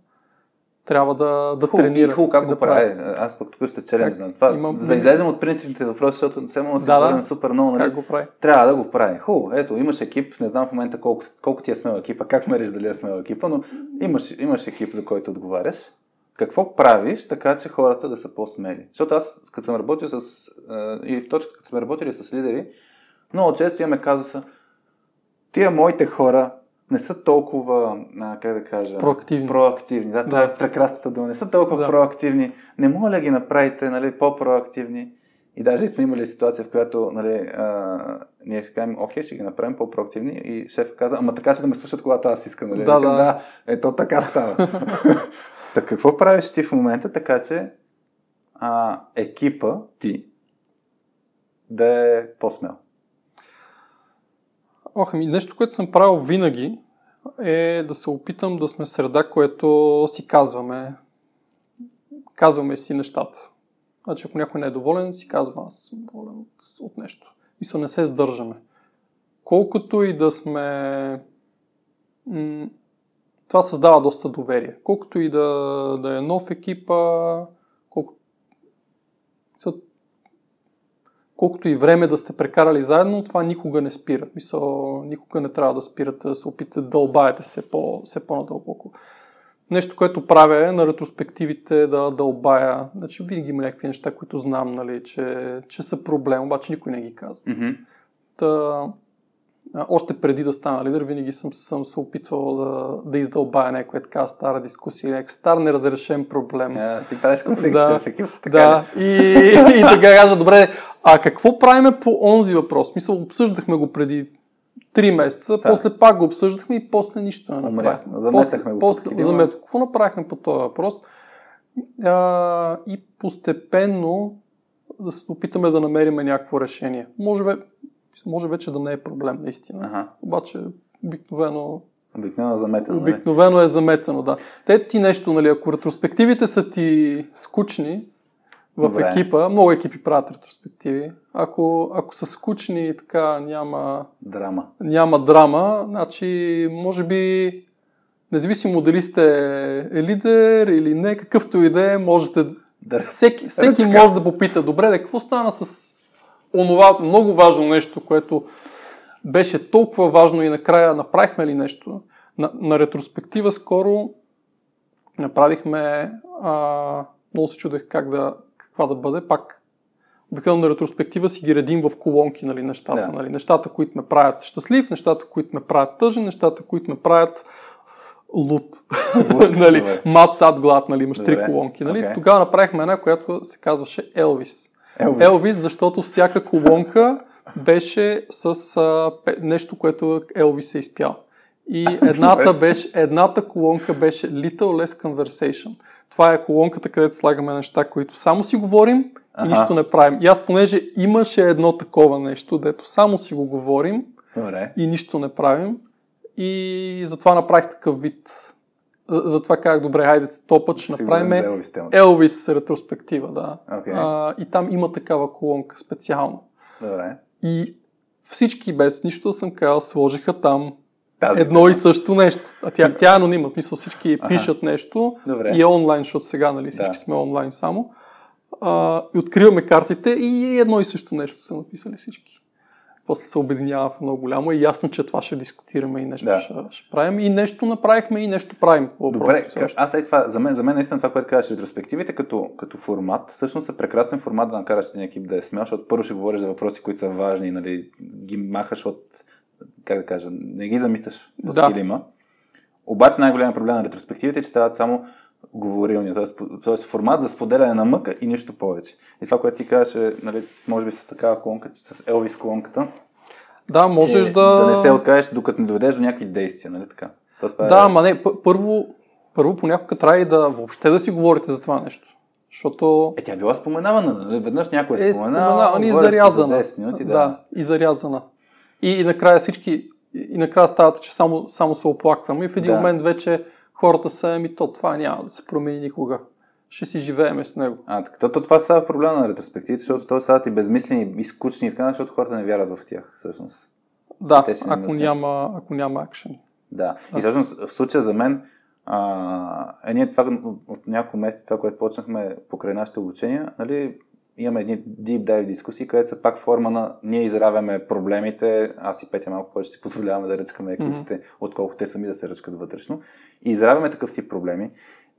трябва да, да хубаво, тренира. Хубаво как да го прави. Аз пък тук ще челендж на това. Имам... За да излезем от принципните въпроси, защото да се да, говорим супер много. Нали? Как го прави? Трябва да го прави. Хубаво, ето, имаш екип, не знам в момента колко, колко ти е смел екипа, как мериш дали е смел екипа, но имаш, имаш екип, за който отговаряш. Какво правиш така, че хората да са по-смели? Защото аз, като съм работил с, и в точка, като сме работили с лидери, много често имаме казуса, тия моите хора не са толкова, а, как да кажа... Проактивни. Проактивни, да, да. това е прекрасната дума. Не са толкова да. проактивни. Не моля да ги направите нали, по-проактивни. И даже сме имали ситуация, в която нали, а, ние си кажем, окей, ще ги направим по-проактивни и шеф каза, ама така, че да ме слушат, когато аз искам. Нали? Да, да. да. Ето така става. *laughs* така какво правиш ти в момента, така че а, екипа ти да е по-смел? Ох, ами нещо, което съм правил винаги е да се опитам да сме среда, което си казваме. Казваме си нещата. Значи, ако някой не е доволен, си казва, аз съм доволен от, от нещо. Мисля, не се сдържаме. Колкото и да сме... М- това създава доста доверие. Колкото и да, да е нов екипа, колко колкото и време да сте прекарали заедно, това никога не спира. Мисъл, никога не трябва да спирате, да се опитате да дълбаете се, по, се по-надълбоко. Нещо, което правя е на ретроспективите да дълбая. Значи, винаги има някакви неща, които знам, нали, че, че са проблем, обаче никой не ги казва. Mm-hmm. Та, още преди да стана лидер, винаги съм, съм се опитвал да, да издълбая някаква така стара дискусия, някакъв стар неразрешен проблем. Yeah, ти правиш конфликт да, в екип. Така да, и, и, и така кажа, добре, а какво правиме по онзи въпрос? Мисъл, обсъждахме го преди три месеца, да. после пак го обсъждахме и после нищо не направихме. Заметахме го. После, замет, какво направихме по този въпрос? А, и постепенно да се опитаме да намерим някакво решение. Може може вече да не е проблем, наистина. Ага. Обаче, обикновено Обикновено е заметено. Нали? Обикновено е заметено, да. Те ти нещо, нали, ако ретроспективите са ти скучни в Добре. екипа, много екипи правят ретроспективи. Ако, ако са скучни и така няма... Драма. Няма драма, значи, може би, независимо дали сте е лидер или не, какъвто и да е, можете... Да. Всеки, всеки може да попита, добре, да, какво стана с онова много важно нещо, което беше толкова важно и накрая направихме ли нещо. На, на ретроспектива скоро направихме, а, много се чудех как да, каква да бъде, пак обикновено на ретроспектива си ги редим в колонки, нали, нещата. Да. Нали, нещата, които ме правят щастлив, нещата, които ме правят тъжен, нещата, които ме правят лут. Лут, *laughs* нали, мат, сад, глад, нали, имаш три Добре, колонки. Нали. окей. Тогава направихме една, която се казваше Елвис. Елвис. Елвис, защото всяка колонка беше с а, нещо, което Елвис е изпял. И *laughs* едната, беше, едната колонка беше Little Less Conversation. Това е колонката, където слагаме неща, които само си говорим и Аха. нищо не правим. И аз, понеже имаше едно такова нещо, дето само си го говорим Добре. и нищо не правим, и затова направих такъв вид. За- Затова казах, добре, хайде с този път ще направим Елвис ретроспектива, да. Окей. А, и там има такава колонка специално. Добре. И всички без нищо съм казал, сложиха там Тази едно и също нещо. А тя, тя е анонимна, смисъл всички пишат нещо Добре. и е онлайн, защото сега нали, всички Да. сме онлайн само. А, и откриваме картите и едно и също нещо са написали всички. После се обединява в едно голямо и ясно, че това ще дискутираме и нещо Да. ще, ще правим. И нещо направихме и нещо правим по. Добре, още. аз е това, за мен, за мен наистина това, което казваш, ретроспективите като, като формат, всъщност е прекрасен формат да накараш един екип да е смел, защото първо ще говориш за въпроси, които са важни, нали, ги махаш от, как да кажа, не ги замиташ от Да. килима. Обаче най-голям проблем на ретроспективите е, че стават само говорилни, т.е. формат за споделяне на мъка и нищо повече. И това, което ти казваш, е, нали, може би с такава колонка, с Елвис колонката, Да, можеш да... да не се откажеш, докато не доведеш до някакви действия, нали така? То, това Да, е... ама не, първо, първо понякога трябва и да въобще да си говорите за това нещо. Защото Е, тя е била споменавана, нали? Веднъж някой е е споменавана и зарязана. За 10 минути, да. да, и зарязана. И, и накрая всички, и, и накрая стават, че само, само се оплакваме. И в един Да. момент вече хората са, ами то това няма да се промени никога. Ще си живееме с него. А, така, то, то, това става проблема на ретроспективите, защото то стават и безмислени, и скучни и така, защото хората не вярват в тях, всъщност. Да, ако няма, ако няма акшен. Да. И всъщност в случая за мен, а, е, ние това от, от няколко месеца, това, което почнахме покрай нашите обучения, нали, имаме едни deep dive дискусии, където са пак форма на ние изравяме проблемите, аз и Петя малко повече си позволяваме да ръчкаме екипите, mm-hmm. отколкото те сами да се ръчкат вътрешно. И изравяме такъв тип проблеми,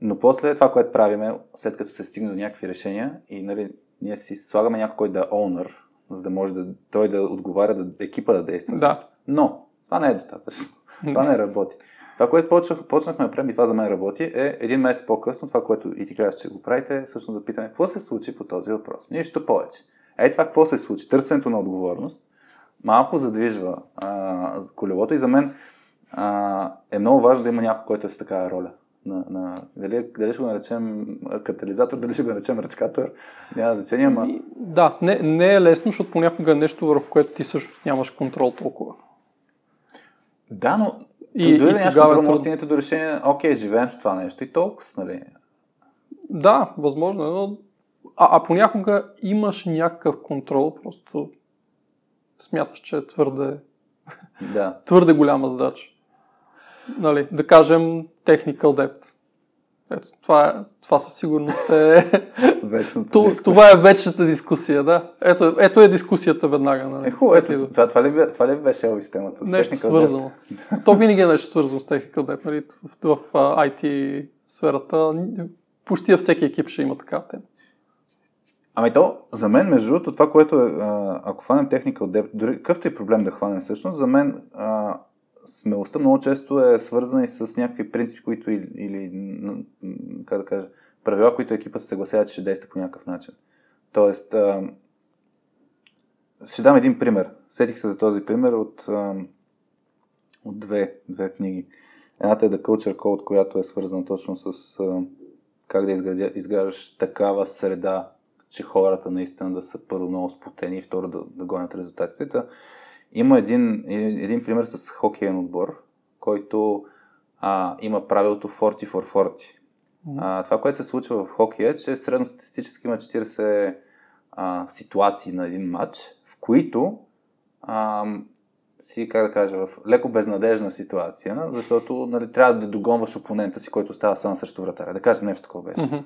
но после това, което правиме, след като се стигне до някакви решения и нали, ние си слагаме някой, който да е owner, за да може да, той да отговаря, да екипа да действа. Да. Но това не е достатъчно. Това не работи. Това, което почнах, почнахме да правим и това за мен работи, е един месец по-късно, това, което и ти казваш, че го правите, е всъщност запитане, какво се случи по този въпрос? Нищо повече. Ей това какво се случи? Търсенето на отговорност малко задвижва а, колелото и за мен а, е много важно да има някой, който е с такава роля. На, на, дали, дали ще го наречем катализатор, дали ще го наречем ръчкатор, няма значение, ама И, да, не, не е лесно, защото понякога е нещо, върху което ти всъщност нямаш контрол толкова. Да, но И- и, дори и да нямаш тогава е може да трудно. стигнете до решение, окей, живеем с това нещо и толкова, нали? Да, възможно е, но а, а понякога имаш някакъв контрол, просто смяташ, че е твърде, Да. *laughs* твърде голяма задача. Нали, да кажем technical debt. Ето, това, е, това със сигурност е... Това е вечната дискусия, да. Ето, ето е дискусията веднага. Нали? Е, хубаво, ето, Ето, това, това, ли, това ли беше Елвис темата? С нещо technical свързано. То винаги е нещо свързано с technical debt. Нали? В, в, а, IT сферата почти всеки екип ще има такава тема. Ами то, за мен, между другото, това, което е, ако хванем Technical Debt, дори какъвто и проблем да хванем всъщност, за мен а, смелостта много често е свързана и с някакви принципи, които или, или как да кажа, правила, които екипът се съгласява, че ще действа по някакъв начин. Тоест, а, ще дам един пример. Сетих се за този пример от, а, от две, две книги. Едната е The Culture Code, която е свързана точно с а, как да изграждаш такава среда, че хората наистина да са първо много сплотени и второ да, да гонят резултатите. Та, има един, един пример с хокейен отбор, който а, има правилото 40 for 40. А, това, което се случва в хокея, е, че средностатистически има 40 а, ситуации на един матч, в които а, си, как да кажа, в леко безнадежна ситуация, защото нали, трябва да догонваш опонента си, който става само срещу вратаря. Да кажем нещо такова беше. Мгм.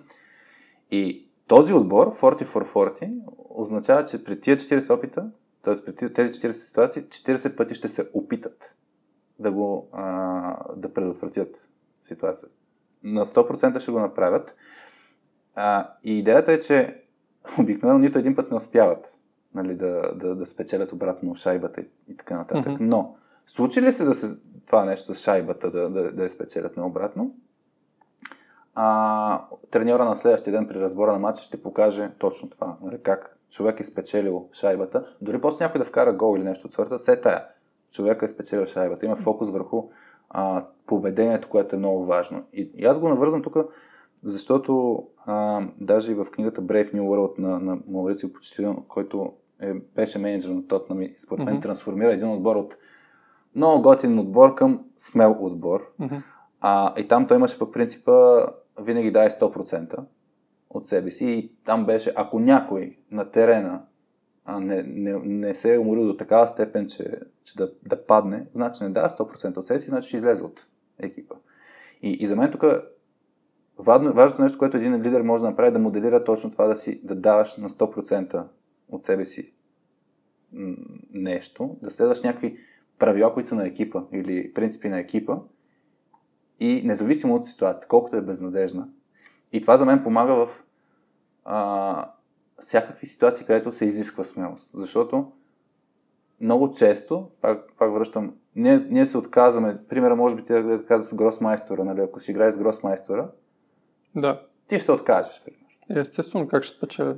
И този отбор, 40 for 40, означава, че при тия 40 опита, т.е. при тези 40 ситуации, 40 пъти ще се опитат да го а, да предотвратят ситуацията. На 100% ще го направят. А, и идеята е, че обикновено нито един път не успяват нали, да, да, да спечелят обратно шайбата и, и така нататък. Mm-hmm. Но, случи ли се да се това нещо с шайбата да, да, да я спечелят наобратно, а, треньора на следващия ден при разбора на матча ще покаже точно това. Нали, как човек е спечелил шайбата. Дори после някой да вкара гол или нещо от сорта, все тая. Човека е спечелил шайбата. Има фокус върху а, поведението, което е много важно. И, и аз го навързвам тук, защото а, даже и в книгата Brave New World на, на Маурицио Почтилион, който е, беше менеджер на Тотнам и според мен mm-hmm. трансформира един отбор от много готин отбор към смел отбор. Mm-hmm. А, и там той имаше по принципа винаги дай 100% от себе си и там беше, ако някой на терена а не, не, не се е уморил до такава степен, че, че да, да падне, значи не дава 100% от себе си, значи ще излезе от екипа. И, и за мен тук важно, важното нещо, което един лидер може да направи, е да моделира точно това да, си, да даваш на 100% от себе си нещо, да следваш някакви правила, които са на екипа или принципи на екипа и независимо от ситуацията, колкото е безнадежна. И това за мен помага в а, всякакви ситуации, където се изисква смелост. Защото много често, пак, пак връщам, ние, ние се отказваме, примера може би ти да каза с гросмайстора, нали? ако си играеш с гросмайстора, да. ти ще се откажеш, пример. Естествено, как ще спечеля?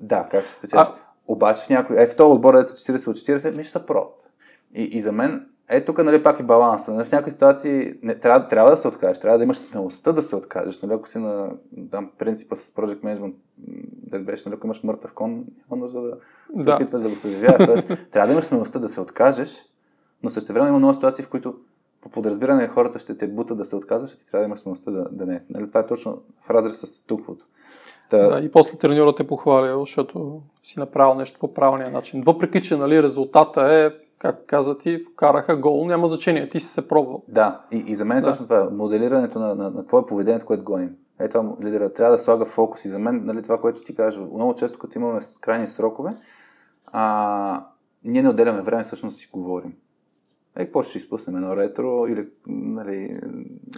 да, как ще спечелиш. А... Обаче в някой, е, в този отбор, са 40 от 40, ми ще са прот. И, и за мен, е тук нали, пак е баланса. Нали, в някои ситуации не, трябва, трябва да се откажеш, трябва да имаш смелостта да се откажеш. Нали, ако си на там, принципа с Project Management, да беше, нали, ако имаш мъртъв кон, няма нужда да се да. опитваш да го съживяваш. Тоест, *laughs* трябва да имаш смелостта да се откажеш, но също време има много ситуации, в които по подразбиране хората ще те бута да се отказваш, ти трябва да имаш смелостта да, да не. Нали, това е точно в разрез с туквото. Та... Да, и после треньорът е похвалил, защото си направил нещо по правилния начин. Въпреки, че нали, резултата е как каза ти, вкараха гол, няма значение, ти си се пробвал. Да, и, и за мен е да. точно това, моделирането на, на, на какво е поведението, което гоним. Е това лидера трябва да слага фокус и за мен, нали, това, което ти кажа, много често като имаме крайни срокове, а, ние не отделяме време всъщност си говорим. Е, какво ще изпуснем? Едно ретро или нали,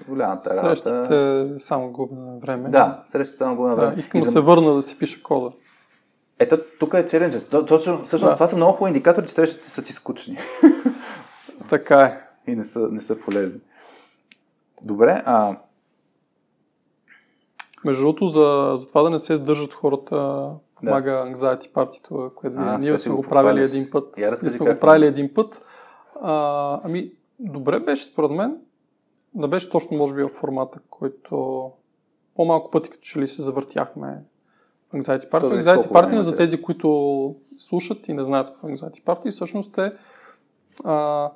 голямата работа? Срещате само губна време. Да, срещате само губна време. Да, искам да за... се върна да си пиша кода. Ето, тук е челенджът. Точно, всъщност, да. това са много хубави индикатори, че срещите са ти скучни. *laughs* така е. И не са, не са полезни. Добре, а... Между другото, за, за това да не се сдържат хората, помага да. Anxiety партито, което а, ние сме го правили един път. Ние сме го правили един път. А, ами, добре беше според мен. Да беше точно, може би, в формата, който по-малко пъти като че ли се завъртяхме Anxiety Party. Този Anxiety Party, за тези, които слушат и не знаят какво е Anxiety Party, всъщност е а,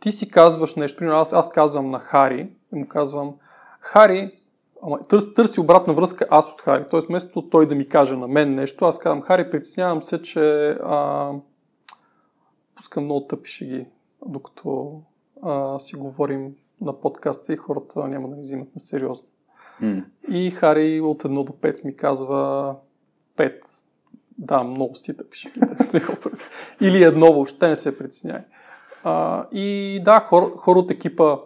ти си казваш нещо, аз, аз казвам на Хари и му казвам Хари, ама, търс, търси обратна връзка аз от Хари. Тоест, вместо той да ми каже на мен нещо, аз казвам Хари, притеснявам се, че а, пускам много тъпи шеги, докато а, си говорим на подкаста и хората няма да ни взимат на сериозно. Mm. И Хари от 1 до 5 ми казва 5. Да, много стита пише. *laughs* Или едно въобще не се притесняй. А, и да, хор, хора от екипа,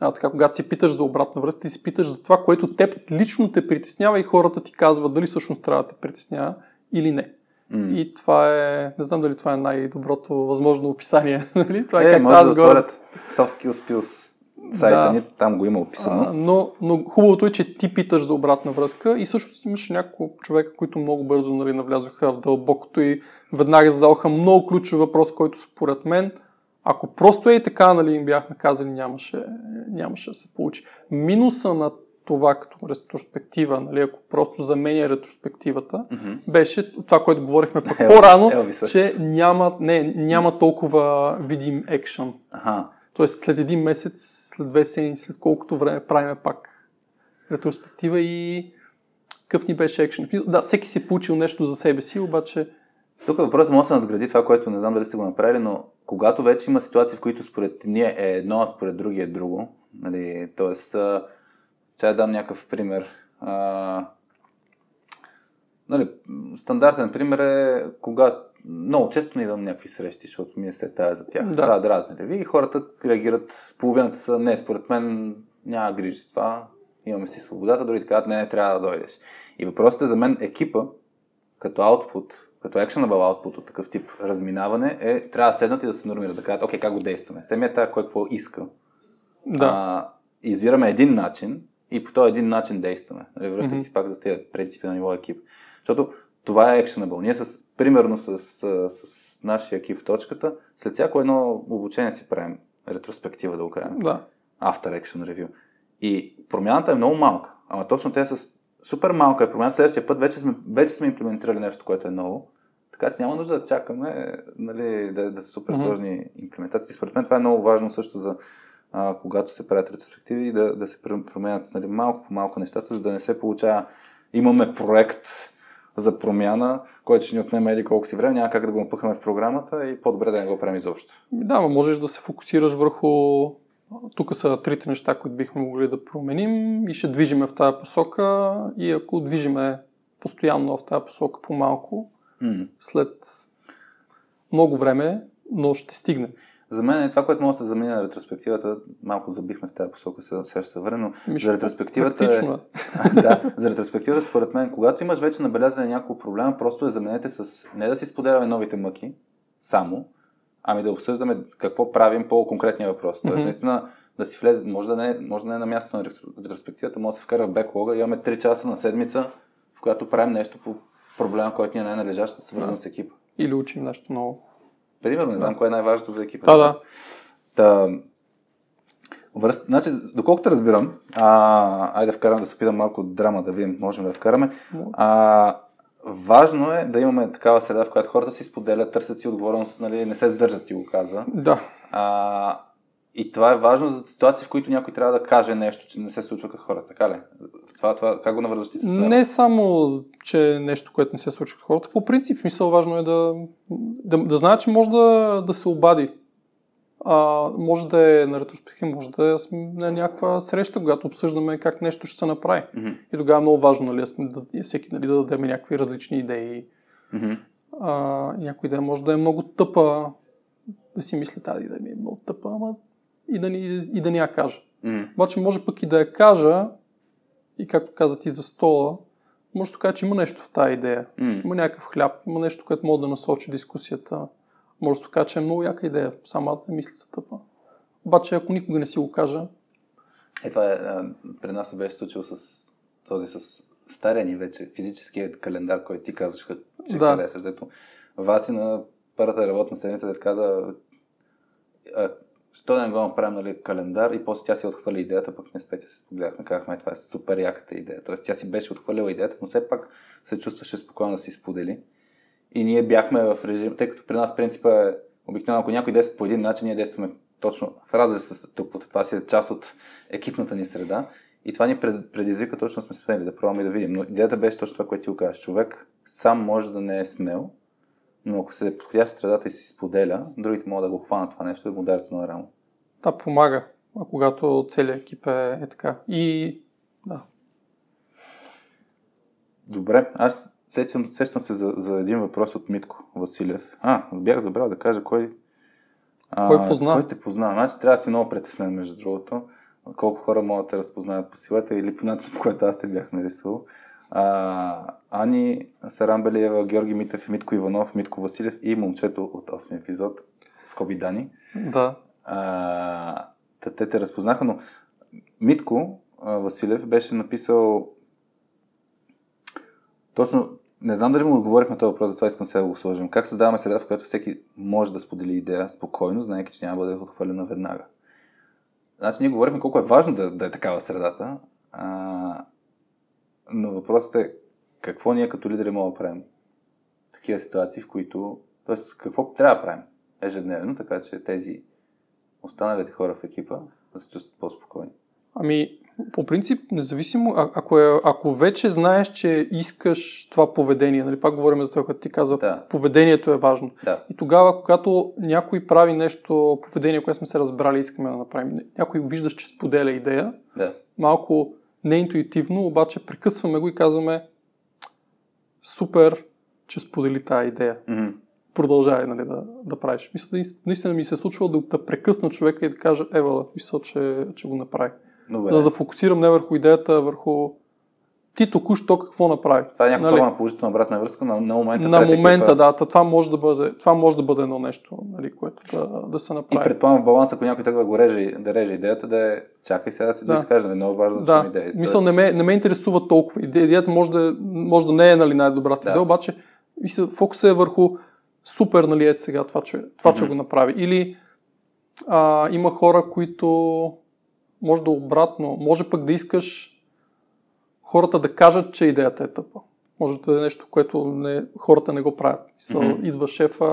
а, така, когато си питаш за обратна връзка, ти си питаш за това, което теб лично те притеснява и хората ти казват дали всъщност трябва да те притеснява или не. Mm. И това е, не знам дали това е най-доброто възможно описание. *laughs* Нали? Това е, е как може аз да отворят soft skills skills сайта да. ни, там го има описано. А, но, но хубавото е, че ти питаш за обратна връзка и също имаше няколко човека, които много бързо нали, навлязоха в дълбокото и веднага задаваха много ключов въпрос, който според мен, ако просто е и така нали, им бяхме казали, нямаше, нямаше да се получи. Минуса на това като ретроспектива, нали, ако просто заменя ретроспективата, mm-hmm. беше това, което говорихме пък по-рано, че няма, не, няма толкова видим екшън. Ага. Тоест след един месец, след две седмици, след колкото време правиме пак ретроспектива и какъв ни беше екшен. Да, всеки си е получил нещо за себе си, обаче... Тук е въпрос може да се надгради това, което не знам дали сте го направили, но когато вече има ситуации, в които според ние е едно, а според другия е друго, нали, т.е. ще да дам някакъв пример. А, нали, стандартен пример е когато много често не идвам някакви срещи, защото ми е се тая за тях. Да. Това дразни ли ви? И хората реагират, половината са, не, според мен няма грижи с това, имаме си свободата, дори казват, не, не трябва да дойдеш. И въпросът е за мен екипа, като output, като actionable output от такъв тип разминаване, е, трябва да седнат и да се нормират, да кажат, окей, как го действаме. Семия тая кой какво иска. Да. А, избираме един начин и по този един начин действаме. Нали, връщайки Мгм. пак за тези принципи на ниво екип. Защото това е actionable. Ние с, примерно с, с, с нашия екип в точката, след всяко едно обучение си правим ретроспектива, да го кажем. Да. After Action Review. И промяната е много малка. Ама точно те с супер малка е промяната. Следващия път вече сме, вече сме имплементирали нещо, което е ново. Така че няма нужда да чакаме нали, да, да са супер сложни имплементации. Според мен това е много важно също за а, когато се правят ретроспективи и да, да се пр- променят нали, малко по малко нещата, за да не се получава имаме проект за промяна, който ще ни отнеме еди колко си време, няма как да го напъхаме в програмата и по-добре да не го правим изобщо. Да, но можеш да се фокусираш върху... Тук са трите неща, които бихме могли да променим и ще движиме в тази посока и ако движиме постоянно в тази посока по-малко, М. след много време, но ще стигне. За мен е това, което може да се замени на ретроспективата, малко забихме в тази посока, сега ще се върнем, но Ами, за ретроспективата е... е. *laughs* да, за ретроспективата, според мен, когато имаш вече набелязани няколко проблема, просто я заменете с не да си споделяме новите мъки, само, ами да обсъждаме какво правим по конкретния въпрос. Тоест, Мгм. наистина, да си влезе, може да, не, може да не е на място на ретроспективата, може да се вкара в беклога, имаме 3 часа на седмица, в която правим нещо по проблема, който ни е най-належащ, свързан с екипа. Или учим нещо ново. Примерно, не знам кое е най-важното за екипа. Да, да. Та, връз... значи, доколкото разбирам, а, айде да вкарам да се опитам малко драма да видим, можем да вкараме. А, важно е да имаме такава среда, в която хората си споделят, търсят си отговорност, нали, не се сдържат, ти го каза. Да. А, и това е важно за ситуации, в които някой трябва да каже нещо, че не се случва като хората. Така ли? Това, това, как го навързваш ти с него? Не само, че е нещо, което не се случва с хората. По принцип, мисъл важно е да, да, да знае, че може да, да се обади. А, може да е на ретроспектива, може да е на някаква среща, когато обсъждаме как нещо ще се направи. Мгм. И тогава е много важно нали, да да, всеки нали, да дадем някакви различни идеи. Мгм. А, и някоя идея може да е много тъпа, да си мисли тази идея ми е много тъпа, ама и да ни, и да ни я кажа. Мгм. Обаче може пък и да я кажа и както каза ти за стола, може да се каже, че има нещо в тази идея. М. Има някакъв хляб, има нещо, което може да насочи дискусията. Може да се каже, че е много яка идея, само аз да мисля за тъпа. Обаче ако никога не си го кажа, Е, това е, при нас се беше случило с този с стария ни вече физическия календар, който ти казваш, че Да. харесваш. Дето Васи на първата работна седмица да каза що да не го направим нали, календар и после тя си отхвърли идеята, пък не с Петя се спогледахме, казахме, това е супер яката идея. Тоест тя си беше отхвърлила идеята, но все пак се чувстваше спокойно да си сподели. И ние бяхме в режим, тъй като при нас принципа е обикновено, ако някой действа по един начин, ние действаме точно в разрез с тук. Това си е част от екипната ни среда. И това ни пред- предизвика точно сме смели да пробваме и да видим. Но идеята беше точно това, което ти го кажеш. Човек сам може да не е смел, но ако се е подходящ в средата и си споделя, другите могат да го хванат това нещо и да му дарят едно рамо. да, помага, а когато целият екип е, е така. И да, Добре, аз сещам, сещам се за, за един въпрос от Митко Василев. А, бях забрал да кажа кой... А, Кой позна? Кой те позна? Значи трябва да си много притеснен, между другото. Колко хора могат да те разпознаят по силата или по начин, по който аз те бях нарисувал. А, Ани Сарамбелиева, Георги Митев, Митко Иванов, Митко Василев и момчето от 8 епизод, Скоби Дани. да, А, те те разпознаха, но Митко а, Василев беше написал точно, не знам дали му отговорих на този въпрос, затова искам сега да го сложим. Как създаваме среда, в която всеки може да сподели идея спокойно, знаеки, че няма да бъде отхвърлена веднага. Значи ние говорихме колко е важно да, да е такава средата, а, но въпросът е какво ние като лидери можем да правим такива ситуации, в които... Тоест, какво трябва да правим ежедневно, така че тези останалите хора в екипа да се чувстват по-спокойни. Ами, по принцип, независимо, а, ако, е, ако вече знаеш, че искаш това поведение, нали, пак говорим за това, което ти каза, Да. поведението е важно. Да. И тогава, когато някой прави нещо, поведение, което сме се разбрали, искаме да направим, някой виждаш, че споделя идея, Да. малко неинтуитивно, обаче прекъсваме го и казваме супер, че сподели тази идея. Мгм. Продължай нали, да, да правиш. Мисля, наис- наистина ми се е случвало да, да прекъсна човека и да кажа, ева, мисля, че, че го направи. Добре. За да фокусирам не върху идеята, а върху ти току-що какво направи. Това е някаква Нали? форма на положителна обратна връзка на, на момента. На момента, екипа. да, това може да бъде, това може да бъде едно нещо, нали, което да, да се И направи. предполагам в баланс, ако някой тръгва да го реже, да реже идеята, да е чакай сега да си Да. да. доизкаже, нали? много важно да, Да, чуем идеи. мисъл, не ме, не ме интересува толкова. Иде- Идеята може да, може да не е нали, най-добрата Да. идея, обаче фокусът е върху супер, нали, ето сега това, че, това, че го направи. Или а, има хора, които може да е обратно, може пък да искаш хората да кажат, че идеята е тъпа. Може да е нещо, което не, хората не го правят. Мисъл, Мгм. Идва шефа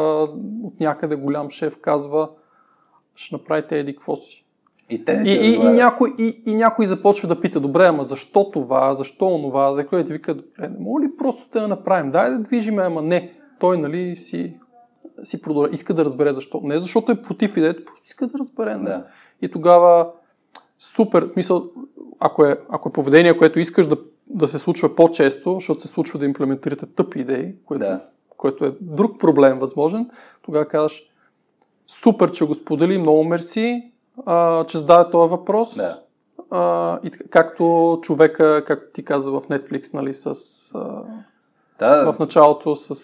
от някъде, голям шеф казва, ще направите еди какво си. И, те И, и, и, някой, и, и някой започва да пита, добре, ама защо това, защо онова, за кое ти вика, добре, не мога ли просто да я направим, дай да движиме, ама не. Той, нали, си, си продължа, иска да разбере защо. Не защото е против идеята, просто иска да разбере. нали? Да. И тогава, супер, в смисъл, ако е, ако е поведение, което искаш да, да се случва по-често, защото се случва да имплементирате тъпи идеи, което, Да. което е друг проблем възможен, тогава казваш, супер, че го сподели, много мерси, а, че зададе този въпрос. Да. А, и както човека, както ти каза в Netflix, нали, с, а, Да, в началото с,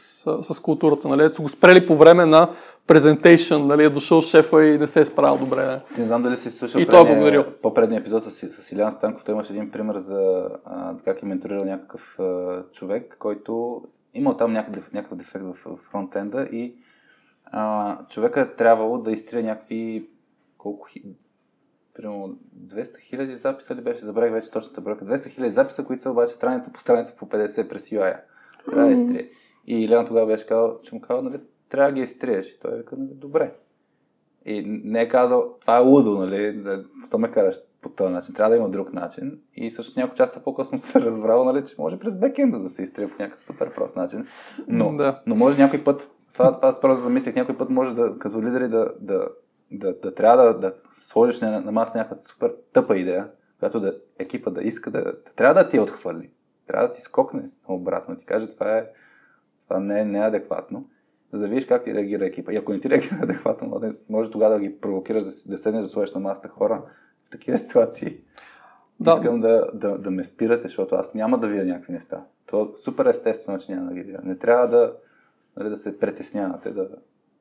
с културата, нали, са го спрели по време на презентейшн, нали, е дошъл шефа и не се е справил добре. Не знам дали си слушал И той е благодарил. по-предния епизод с, с Илян Станков. Той имаше един пример за а, как е менторирал някакъв а, човек, който имал там някакъв, някакъв дефект в, в фронтенда и а, човека е трябвало да изтрие някакви колко хи... Примерно 200 хиляди записа ли беше? Забравих вече точната бройка. 200 хиляди записа, които са обаче страница по страница по 50 през UI. Трябва да изтрие. И Илян тогава беше казал, че му казал, нали, трябва да ги изтриеш. И той е нали, добре. И не е казал, това е лудо, нали, да, що ме караш по този начин, трябва да има друг начин. И всъщност няколко часа по-късно *laughs* се разбрал, нали, че може през бекенда да се изтрие по някакъв супер прост начин. Но, Да. но може някой път, това, това просто замислих, някой път може да, като лидери да, да, да, да трябва да, да сложиш на, на маса някаква супер тъпа идея, която да, екипа да иска да, да трябва да ти я отхвърли. Трябва да ти скокне обратно, ти каже това е това не е неадекватно, за да видиш как ти реагира екипа. И ако не ти реагира *laughs* адекватно, може- може тогава да ги провокираш да, да седнеш да сложиш на масата хора в такива *laughs* ситуации. Да. Искам да, да, да ме спирате, защото аз няма да видя някакви неща. То е супер естествено, че няма да ги видя. Не трябва да, нали, да се притеснявате, да,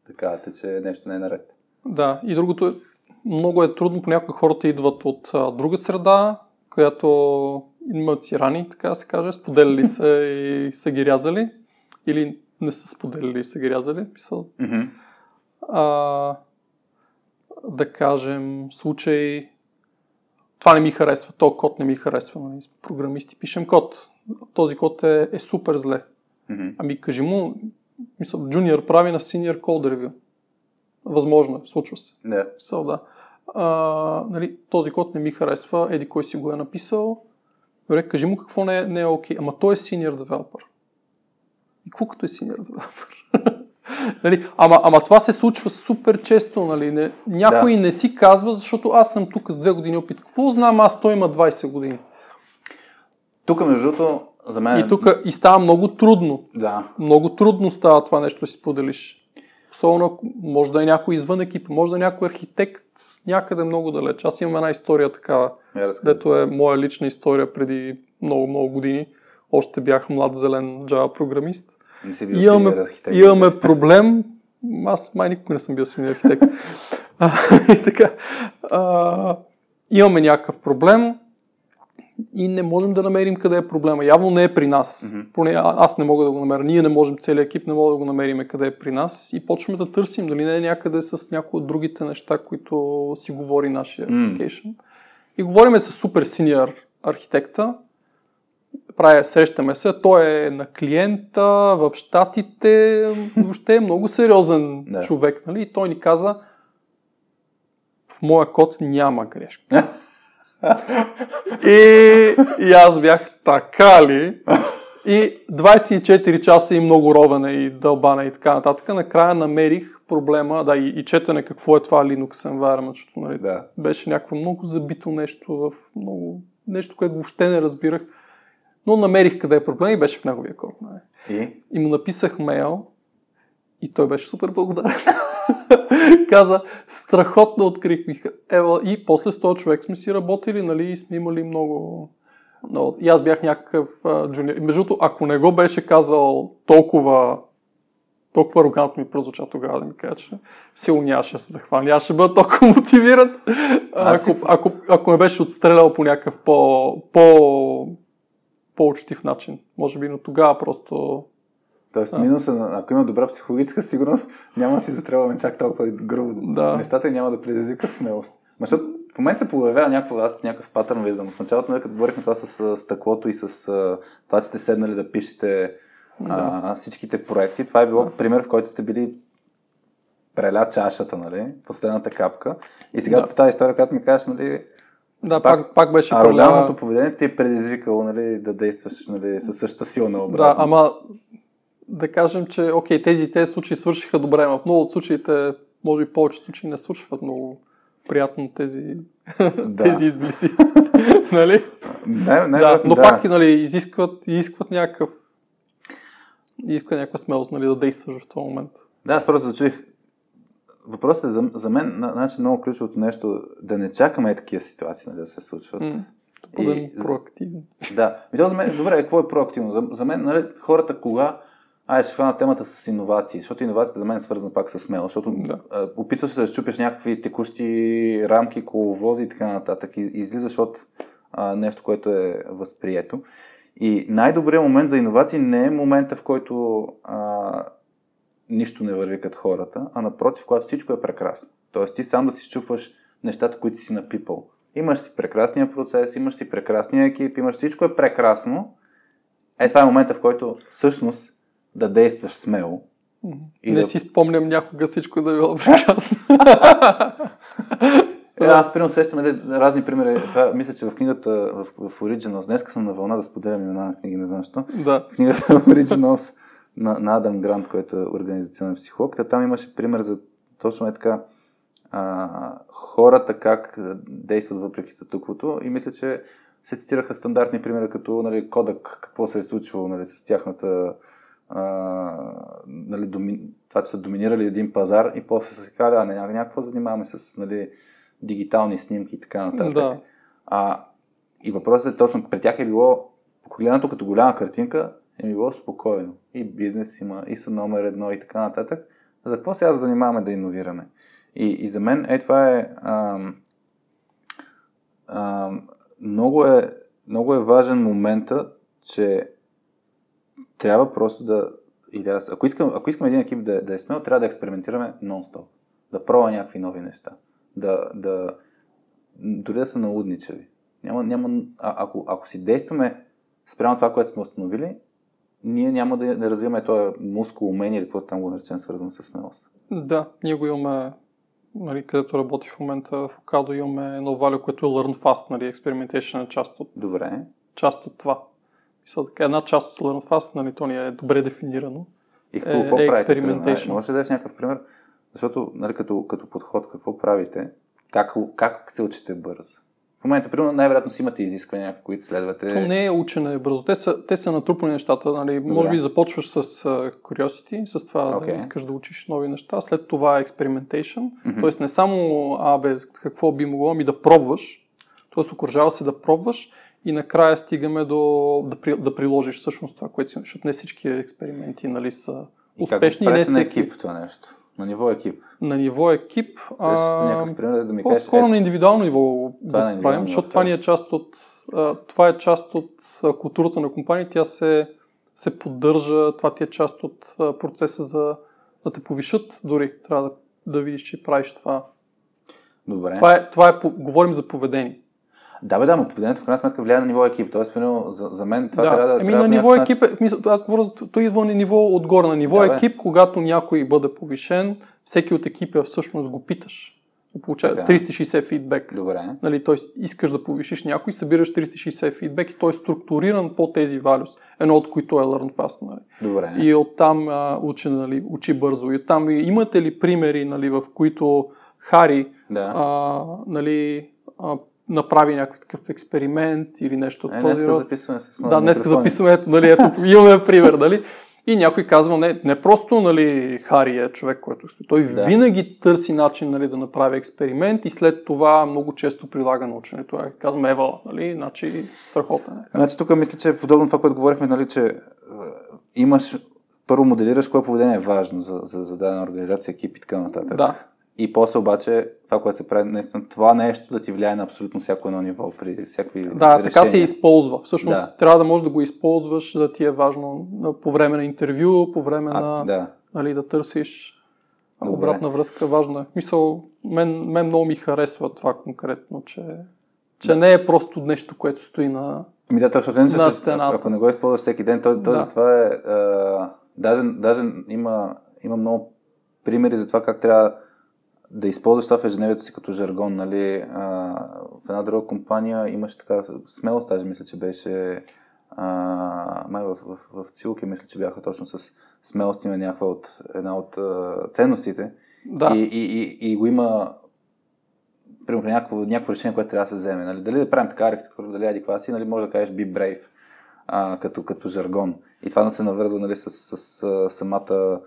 да кажете, че нещо не е наред. Да, и другото е, много е трудно, понякога хората идват от а, друга среда, която имат си рани, така да се каже, споделяли *laughs* са и са ги рязали, или не са споделяли и са ги рязали. Мисъл, Mm-hmm. а, да кажем, случай, това не ми харесва, то код не ми харесва. Нали? Сме Програмисти пишем код. Този код е, е супер зле. Mm-hmm. Ами кажи му, мисъл, джуниор прави на senior code review. Възможно е, случва се. Писал, да. А, нали, този код не ми харесва, еди кой си го е написал. Добре, кажи му какво не е, не е окей. Ама той е senior developer. И като е senior *laughs* developer? нали, ама, ама това се случва супер често. Нали? Не, някой Да. не си казва, защото аз съм тук с две години опит. Какво знам аз, той има 20 години. Тук, между другото, за мен... И тук и става много трудно. Да. Много трудно става това нещо да си споделиш. Особено може да е някой извън екипа, може да е някой архитект някъде много далеч. Аз имам една история такава, Я разкажи. дето е моя лична история преди много, много години. Още бях млад зелен Java програмист. Не си бил Имаме, архитект. имаме проблем. Аз май никога не съм бил синьор архитект. *laughs* А, и така. А, имаме някакъв проблем и не можем да намерим къде е проблема. Явно не е при нас. Мгм. Поне аз не мога да го намеря. Ние не можем, целият екип не мога да го намерим къде е при нас и почваме да търсим дали не е някъде с някои от другите неща, които си говори нашия application. И говориме с супер синьор архитекта, правя, срещаме се, той е на клиента в Штатите, въобще е много сериозен *laughs* Да. човек, нали? И той ни каза, в моя код няма грешка. *laughs* и, и аз бях така ли? И 24 часа и много ровене и дълбане и така нататък. Накрая намерих проблема, да, и, и четене какво е това Linux environment, защото нали, Да. беше някакво много забито нещо в много нещо, което въобще не разбирах. Но намерих къде е проблем и беше в неговия код. Нали. И? И му написах мейл и той беше супер благодарен. *laughs* Каза, страхотно открих. Ева, и после с този човек сме си работили, нали, и сме имали много... Но и аз бях някакъв джуниор. Между другото, ако не го беше казал толкова толкова арогантно ми прозвуча тогава да ми кажа, че нямаше да се захвана. Аз ще бъда толкова *laughs* мотивиран, ако, ако, ако ме беше отстрелял по някакъв по, по, по-учтив начин. Може би, но тогава просто... Тоест, минуса, ако има добра психологическа сигурност, няма да си застрелваме чак толкова грубо да. нещата и няма да предизвика смелост. Защото в момента се появява някакво, аз някакъв патърн виждам. В началото, нали, като говорихме това с стъклото и с това, че сте седнали да пишете да. а, всичките проекти. Това е било да. пример, в който сте били преля чашата, нали? Последната капка. И сега да. в тази история, която ми кажеш, нали, да, пак, пак, пак беше Арогантното поведение ти е предизвикало нали, да действаш нали, със същата сила на обратно. Да, ама да кажем, че окей, тези, тези случаи свършиха добре, но в много от случаите, може би повече случаи не свършват много приятно тези, *laughs* тези изблици. *laughs* нали? Не, да, но да. пак нали, изискват, изискват някакъв иска някаква смелост нали, да действаш в този момент. Да, аз просто зачуих. Въпросът е за, за мен значи, много ключовото нещо да не чакаме такива ситуации нали, да се случват. Mm, да бъдем проактивни. Да. И то за мен, добре, какво е проактивно? За, за мен, нали, хората кога Ай, ще хвана темата с иновации, защото иновацията за мен е свързана пак с смело, защото да. а, опитваш се да щупиш някакви текущи рамки, коловози и така нататък и излизаш от а, нещо, което е възприето. И най-добрият момент за иновации не е момента, в който а, нищо не върви като хората, а напротив, когато всичко е прекрасно. Тоест ти сам да си щупваш нещата, които си напипал. Имаш си прекрасния процес, имаш си прекрасния екип, имаш всичко е прекрасно. Е, това е момента, в който всъщност да действаш смело. И не да... си спомням някога всичко да е било прекрасно. Е, аз примерно сещам разни примери. Това, мисля, че в книгата в, в Originals, днес съм на вълна да споделям имена на книги, не знам защо. Да. В книгата *laughs* Originals на, на Адам Грант, който е организационен психолог, там имаше пример за точно е така а, хората как действат въпреки статуквото и мисля, че се цитираха стандартни примери като нали, Кодък, какво се е случило нали, с тяхната а, нали, доми... това, че са доминирали един пазар и после са се казали, а не, някакво занимаваме с нали, дигитални снимки и така нататък. Да. А, и въпросът е точно, при тях е било, погледнато като голяма картинка, е било спокойно. И бизнес има, и са номер едно и така нататък. За какво сега занимаваме да иновираме? И, и за мен е това е, ам, ам, много е много е важен момента, че трябва просто да или аз, ако искам, ако искам един екип да, да е смел, трябва да експериментираме нон-стоп. Да пробва някакви нови неща да, да дори да са налудничави. Няма, няма, а, ако, ако си действаме спрямо това, което сме установили, ние няма да, да развиваме този мускул умение или каквото там го наречем, свързан с смелост. Да, ние го имаме, нали, където работи в момента в Окадо, имаме едно валю, което е Learn Fast, нали, experimentation е част от, Добре. част от това. И така, една част от Learn Fast, нали, то ни е добре дефинирано. И какво, е, какво е правите? Може да дадеш някакъв пример? Защото, нали, като, като подход, какво правите? Как, как се учите бързо? В момента, примерно, най-вероятно си имате изисквания, които следвате. То не е учене бързо. Те са, те са натрупани нещата. Нали? Може би започваш с uh, curiosity, с това okay. да искаш да учиш нови неща. След това е experimentation. Mm-hmm. Тоест не само, а бе, какво би могло, ами да пробваш. Тоест окоръжава се да пробваш и накрая стигаме до да, да приложиш всъщност това, което си... Защото не всички експерименти нали, са успешни. И как не на екип това нещо? На ниво екип. На ниво екип. С някакъв пример да ми кажеш. По-скоро е, на индивидуално ниво го е правим, защото това ни е част от, а, това е част от а, културата на компания. Тя се, се поддържа, това ти е част от а, процеса за да те повишат дори. Трябва да, да видиш, че правиш това. Добре. Това е, това е, говорим за поведение. Да, бе, да, но поведението в крайна сметка влияе на ниво екип. Тоест, примерно, за, за мен това да. трябва да. Трябва на ниво екип, е, мисля, аз говоря, той идва на ниво отгоре. На ниво да, екип, когато някой бъде повишен, всеки от екипа всъщност го питаш. Получава 360 фидбек. Добре. Нали, т.е. искаш да повишиш някой, събираш 360 фидбек и той е структуриран по тези валюс, едно от които е Learn Fast. Нали. Добре. И оттам а, учи, нали, учи бързо. И оттам имате ли примери, нали, в които Хари да. а, нали, а, направи някакъв такъв експеримент или нещо от е, този род. записваме с Да, днес записваме, ето, нали, ето, *laughs* имаме пример, нали? И някой казва, не, не просто нали, Хари е човек, който Той да. винаги търси начин нали, да направи експеримент и след това много често прилага наученето. Е, казвам Ева, нали, значи страхотен е. Значи тук мисля, че е подобно това, което говорихме, нали, че е, имаш първо моделираш кое поведение е важно за, за, за дадена организация, екип и така нататък. Да. И после обаче това, което се прави, наистина, това нещо да ти влияе на абсолютно всяко едно ниво при всякакви Да, решения. така се използва. Всъщност да. трябва да можеш да го използваш, да ти е важно по време на интервю, по време а, на да. нали, да търсиш Добре. обратна връзка. Важно е. Мисъл, мен, мен много ми харесва това конкретно, че, че да. не е просто нещо, което стои на, Ми да, точно, на стената. Ако не го използваш всеки ден, то, то да. това е... А, даже, даже има, има много примери за това как трябва да използваш това в ежедневието си като жаргон, нали, а, в една друга компания имаше така смелост, даже мисля, че беше а, май в, в, в Цилки, мисля, че бяха точно с смелост има някаква от, една от а, ценностите да. и, и, и, и го има примерно някакво, някакво решение, което трябва да се вземе. Нали? Дали да правим така архитектура, дали ади класи, нали? може да кажеш be brave а, като, като жаргон. И това да се навързва нали, с, с, с самата,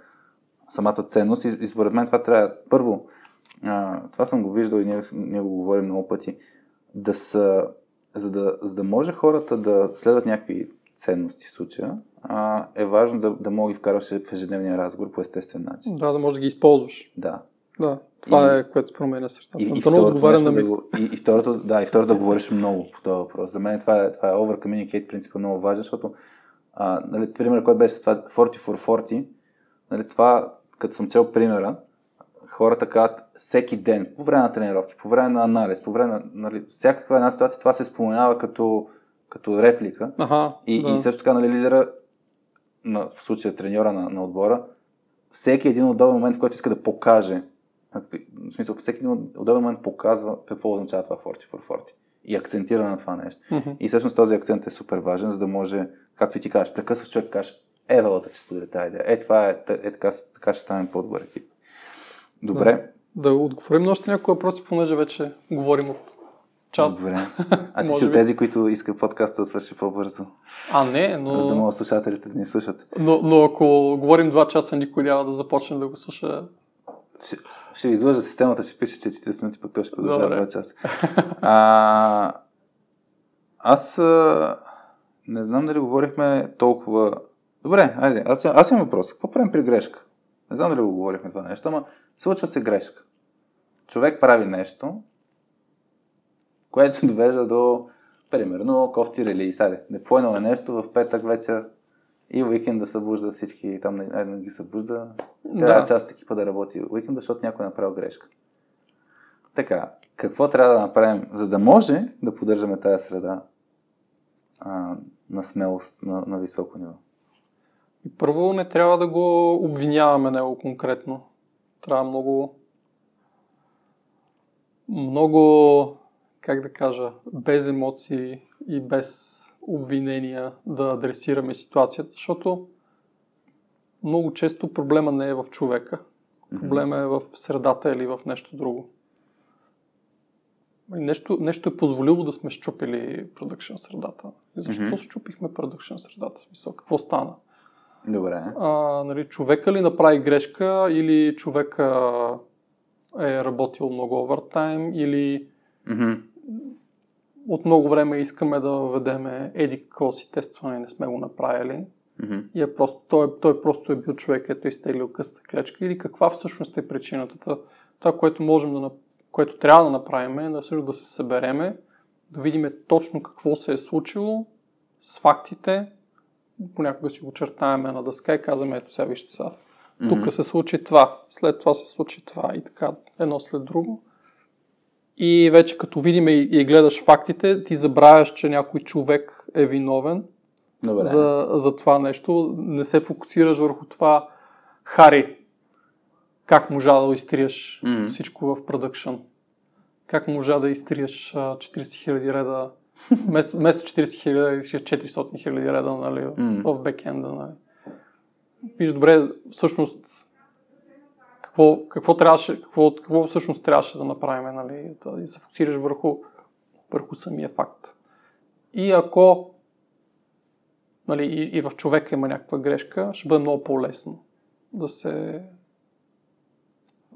самата ценност. И, и според мен това трябва първо а, това съм го виждал и ние, ние го говорим много пъти, да са, за да, за да може хората да следват някакви ценности в случая, а, е важно да, да мога ги вкарваш в ежедневния разговор по естествен начин. Да, да можеш да ги използваш. Да. Да, това и, е което променя средата. И, и, второто, на да го, и, и, второто, да, и второто да говориш много по този въпрос. За мен това е, това е over communicate принципа много важен, защото а, нали, пример, който беше с това 40 for 40, нали, това, като съм цел примера, хората казват всеки ден, по време на тренировки, по време на анализ, по време на нали, всякаква една ситуация, това се споменава като, като реплика. Ага, и, да. и също така нали, лидера, на, в случая треньора на, на отбора, всеки един удобен момент, в който иска да покаже, в смисъл, всеки един удобен момент показва какво означава това 40 for 40 и акцентира на това нещо. Mm-hmm. И всъщност този акцент е супер важен, за да може, както ти кажеш, прекъсваш човек, кажеш, е, Валата, че сподели тази идея. Е, това е, е така, така ще станем по-добър екип. Добре. Да, да отговорим на още някои въпроси, понеже вече говорим от час. Добре. А ти *laughs* си от тези, които искат подкаста да свърши по-бързо. А, не, но... За да могат слушателите да ни слушат. Но, но ако говорим два часа, никой няма да започне да го слуша. Ще, ще излъжа системата, ще пише, че 40 минути, пък той ще продължава 2 часа. А, аз а, не знам дали говорихме толкова... Добре, айде, аз, аз имам въпрос. Какво правим при грешка? Не знам дали го говорихме това нещо, ама случва се грешка. Човек прави нещо, което *laughs* довежда до, примерно, кофти релиз. Айде, не поенал е нещо в петък вечер и уикенд да събужда всички, там не, не ги събужда. Трябва да. част от екипа да работи уикенда, защото някой е направил грешка. Така, какво трябва да направим, за да може да поддържаме тази среда а, на смелост на, на високо ниво? Първо не трябва да го обвиняваме него конкретно. Трябва много много, как да кажа, без емоции и без обвинения да адресираме ситуацията, защото много често проблема не е в човека. Проблема е в средата или в нещо друго. Нещо, нещо е позволило да сме щупили продъкшн средата. И защо mm-hmm. щупихме продъкшн средата? Смисъл, какво стана? Добре. А, нали, човека ли направи грешка или човека е работил много овертайм или mm-hmm. от много време искаме да въведеме еди какво си тестване, не сме го направили. Mm-hmm. И е просто, той, той просто е бил човек, ето е изтеглил къста клечка или каква всъщност е причината. Това, което можем да, което трябва да направим е да, да се събереме, да видим точно какво се е случило с фактите, понякога си го чертаеме на дъска и казваме, ето сега вижте сега, тук се случи това, след това се случи това и така, едно след друго. И вече като видим и, и гледаш фактите, ти забравяш, че някой човек е виновен Добре. За, за това нещо. Не се фокусираш върху това, Хари, как можа да изтриеш mm-hmm. всичко в продъкшн. Как можа да изтриеш 40 000 реда *laughs* Вместо, вместо 40 хиляди, 400 хиляди реда нали, mm. в бекенда. Нали. Виж, добре, всъщност, какво, какво, трябваше, какво, какво всъщност трябваше да направим, нали, да се фокусираш върху, върху самия факт. И ако нали, и, и в човека има някаква грешка, ще бъде много по-лесно да се,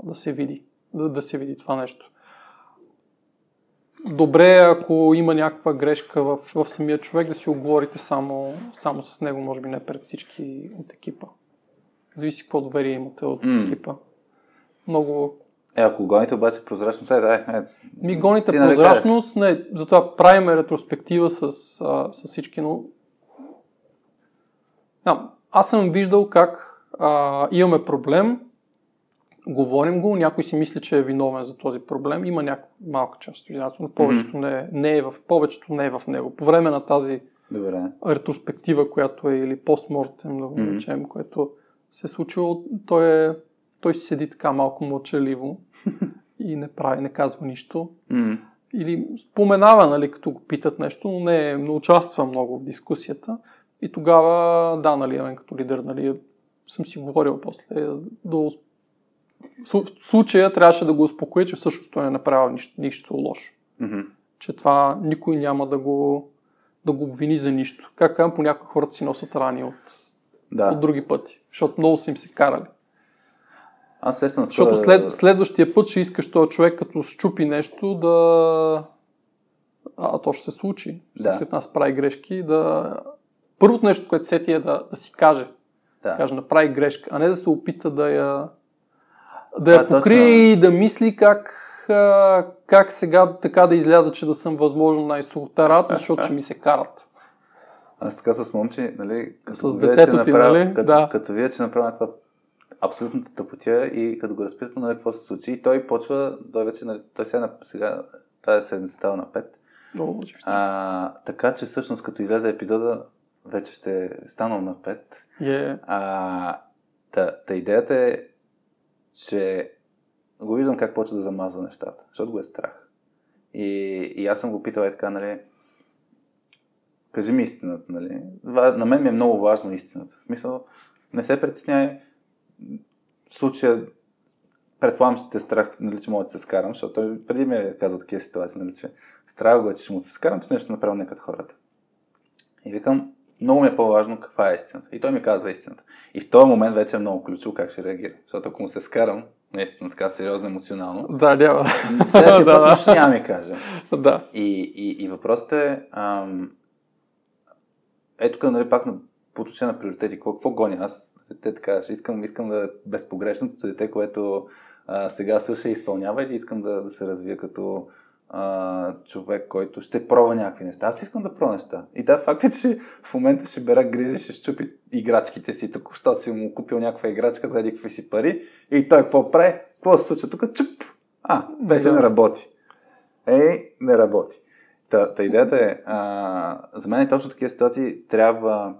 да се види, да, да се види това нещо. Добре ако има някаква грешка в, в самия човек, да си оговорите само, само с него, може би не пред всички от екипа. Зависи какво доверие имате от mm. екипа. Много... Е, ако гоните обаче прозрачност, е, да, е, е. Ми гоните прозрачност, не, затова правим ретроспектива с, а, с всички, но а, аз съм виждал как а, имаме проблем, говорим го, някой си мисли, че е виновен за този проблем, има някаква малка част от но повечето, не, не е в, повечето не е в него. По време на тази Добре. ретроспектива, която е или постмортем, да го mm-hmm. което се е случило, той, е, той си седи така малко мълчаливо *laughs* и не прави, не казва нищо. Mm-hmm. Или споменава, нали, като го питат нещо, но не, не участва много в дискусията. И тогава, да, нали, като лидер, нали, съм си говорил после до в случая трябваше да го успокоя, че всъщност той не е направил нищо, нищо лошо. Mm-hmm. Че това никой няма да го, да го обвини за нищо. Как казвам, по някои хората си носят рани от, да. от други пъти, защото много са им се карали. Аз сестно Защото след, следващия път ще искаш този човек, като щупи нещо, да... А, то ще се случи. Всеки да. от нас прави грешки. Да... Първото нещо, което сети е да, да си каже. Да. Каже, направи грешка, а не да се опита да я да я покрие и да мисли как, как сега така да изляза, че да съм възможно най-сухотарато, защото ще ми се карат. Аз така с момче, нали, като с детето ти, направя, нали? Като, да. като вие, че направя това абсолютната тъпотия и като го разпита, нали, какво се случи, и той почва, той вече, нали, той сега, сега тази седмица става на 5. Много а, така че всъщност като излезе епизода, вече ще е станал на 5. Yeah. А, та, та идеята е че го виждам как почва да замазва нещата, защото го е страх. И, и аз съм го питал е така, нали, кажи ми истината, нали. На мен ми е много важно истината. В смисъл, не се притеснявай. В случая, предполагам, че те страх, нали, че мога да се скарам, защото той преди ми е казал такива ситуации, нали, че страх го е, че ще му се скарам, че нещо направил не като хората. И викам, много ми е по-важно каква е истината. И той ми казва истината. И в този момент вече е много ключово как ще реагира. Защото ако му се скарам, наистина така сериозно емоционално, да, няма. следващия път *laughs* да, да. няма ми каже. Да. И, и, и въпросът е, ам, ето тук, нали, пак на, по отношение на приоритети, какво, какво гоня аз? Те така, ще искам, искам да е безпогрешното дете, което а, сега слуша и изпълнява или искам да, да се развия като а, човек, който ще пробва някакви неща. Аз искам да пробва неща. И да, факт е, че в момента ще бера грижа, ще щупи играчките си. Току-що си му купил някаква играчка за какви си пари и той какво прави? Какво се случва тук? Чуп! А, вече да. не работи. Ей, не работи. Та, та идеята е, а, за мен е точно такива ситуации трябва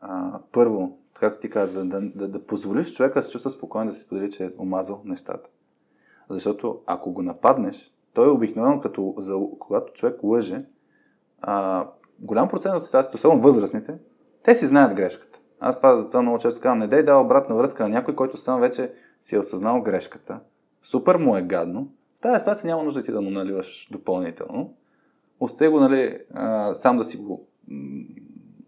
а, първо, както ти каза, да, да, да позволиш човека да се чувства спокойно да си сподели, че е омазал нещата. Защото ако го нападнеш, той е обикновено като за, когато човек лъже, а, голям процент от ситуациите, особено възрастните, те си знаят грешката. Аз това, за това много често казвам, не дай да обратна връзка на някой, който сам вече си е осъзнал грешката. Супер му е гадно. В тази ситуация няма нужда ти да му наливаш допълнително. Остави го, нали, а, сам да си го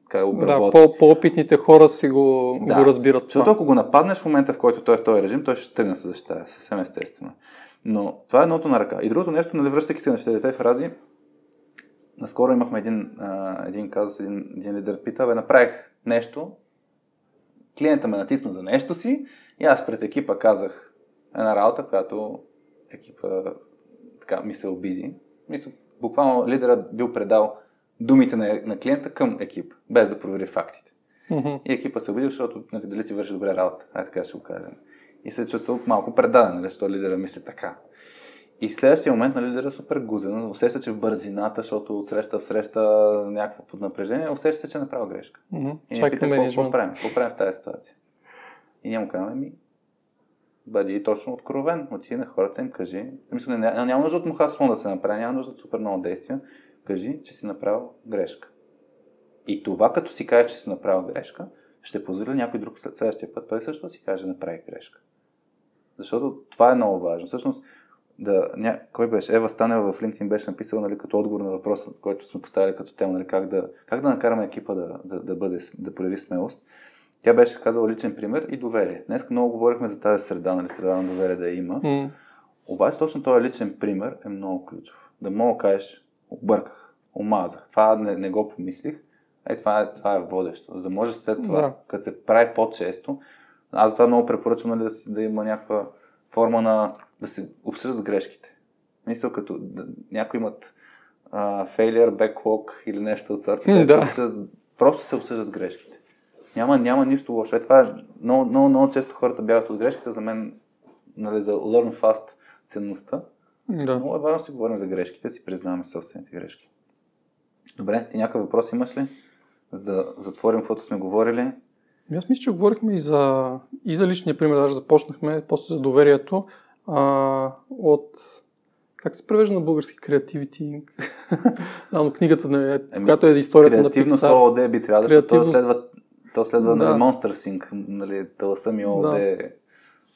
как Да, по, по-опитните хора си го, да, го разбират. Защото ако го нападнеш в момента, в който той е в този режим, той ще тръгне да се защитава, съвсем естествено. Но това е едното на ръка. И другото нещо, нали, връщайки се на четирите фрази, наскоро имахме един, а, един казус, един, един лидер пита, бе, направих нещо, клиента ме натисна за нещо си и аз пред екипа казах една работа, която екипа така ми се обиди. Мисля, буквално лидера бил предал думите на, на клиента към екип, без да провери фактите. Mm-hmm. И екипа се обиди, защото нали, дали си върши добре работа. Ай така ще го кажем и се чувства малко предаден, нали, защото лидера мисли така. И в следващия момент на нали, лидера е супер гузен, усеща, че в бързината, защото от среща в среща някакво поднапрежение, усеща се, че е направил грешка. Mm-hmm. И не пита, какво, правим? Какво правим в тази ситуация? И няма казваме, ми, бъди точно откровен, отиди на хората им, кажи. Мисля, няма, няма нужда от мухаслон да се направи, няма нужда от супер много действия. Кажи, че си направил грешка. И това, като си каже, че си направил грешка, ще позволи някой друг следващия път той също си каже, направи грешка. Защото това е много важно. Всъщност, да, ня... кой беше? Ева Станева в LinkedIn беше написала нали, като отговор на въпроса, който сме поставили като тема, нали, как, да, как да накараме екипа да, да, да, бъде, да прояви смелост. Тя беше казала личен пример и доверие. Днес много говорихме за тази среда, нали, среда на доверие да има. М. Обаче точно този личен пример е много ключов. Да мога да кажеш, обърках, омазах, това не, не го помислих, е, това е, това е водещо. За да може след това, Да. като се прави по-често, аз това много препоръчвам нали, да, си- да има някаква форма на да се обсъждат грешките. Мисля, като да, някои имат а, failure, backlog или нещо от сорта. Се да. просто се обсъждат грешките. Няма, няма нищо лошо. Е, това е, много, много, много често хората бягат от грешките. За мен, нали, за learn fast ценността, Да. много е важно да си говорим за грешките, да си признаваме собствените грешки. Добре, ти някакъв въпрос имаш ли? За да затворим каквото сме говорили. Ами Аз мисля, че говорихме и за, и за личния пример, даже започнахме, после за доверието. А, от как се превежда на български креативити? *laughs* да, но книгата, не, Еми, която е за историята на Креативност Pixar. ООД би трябвало, защото то Креативност. следва, то следва Да. нали, Monster Sync, нали, таласа ми ООД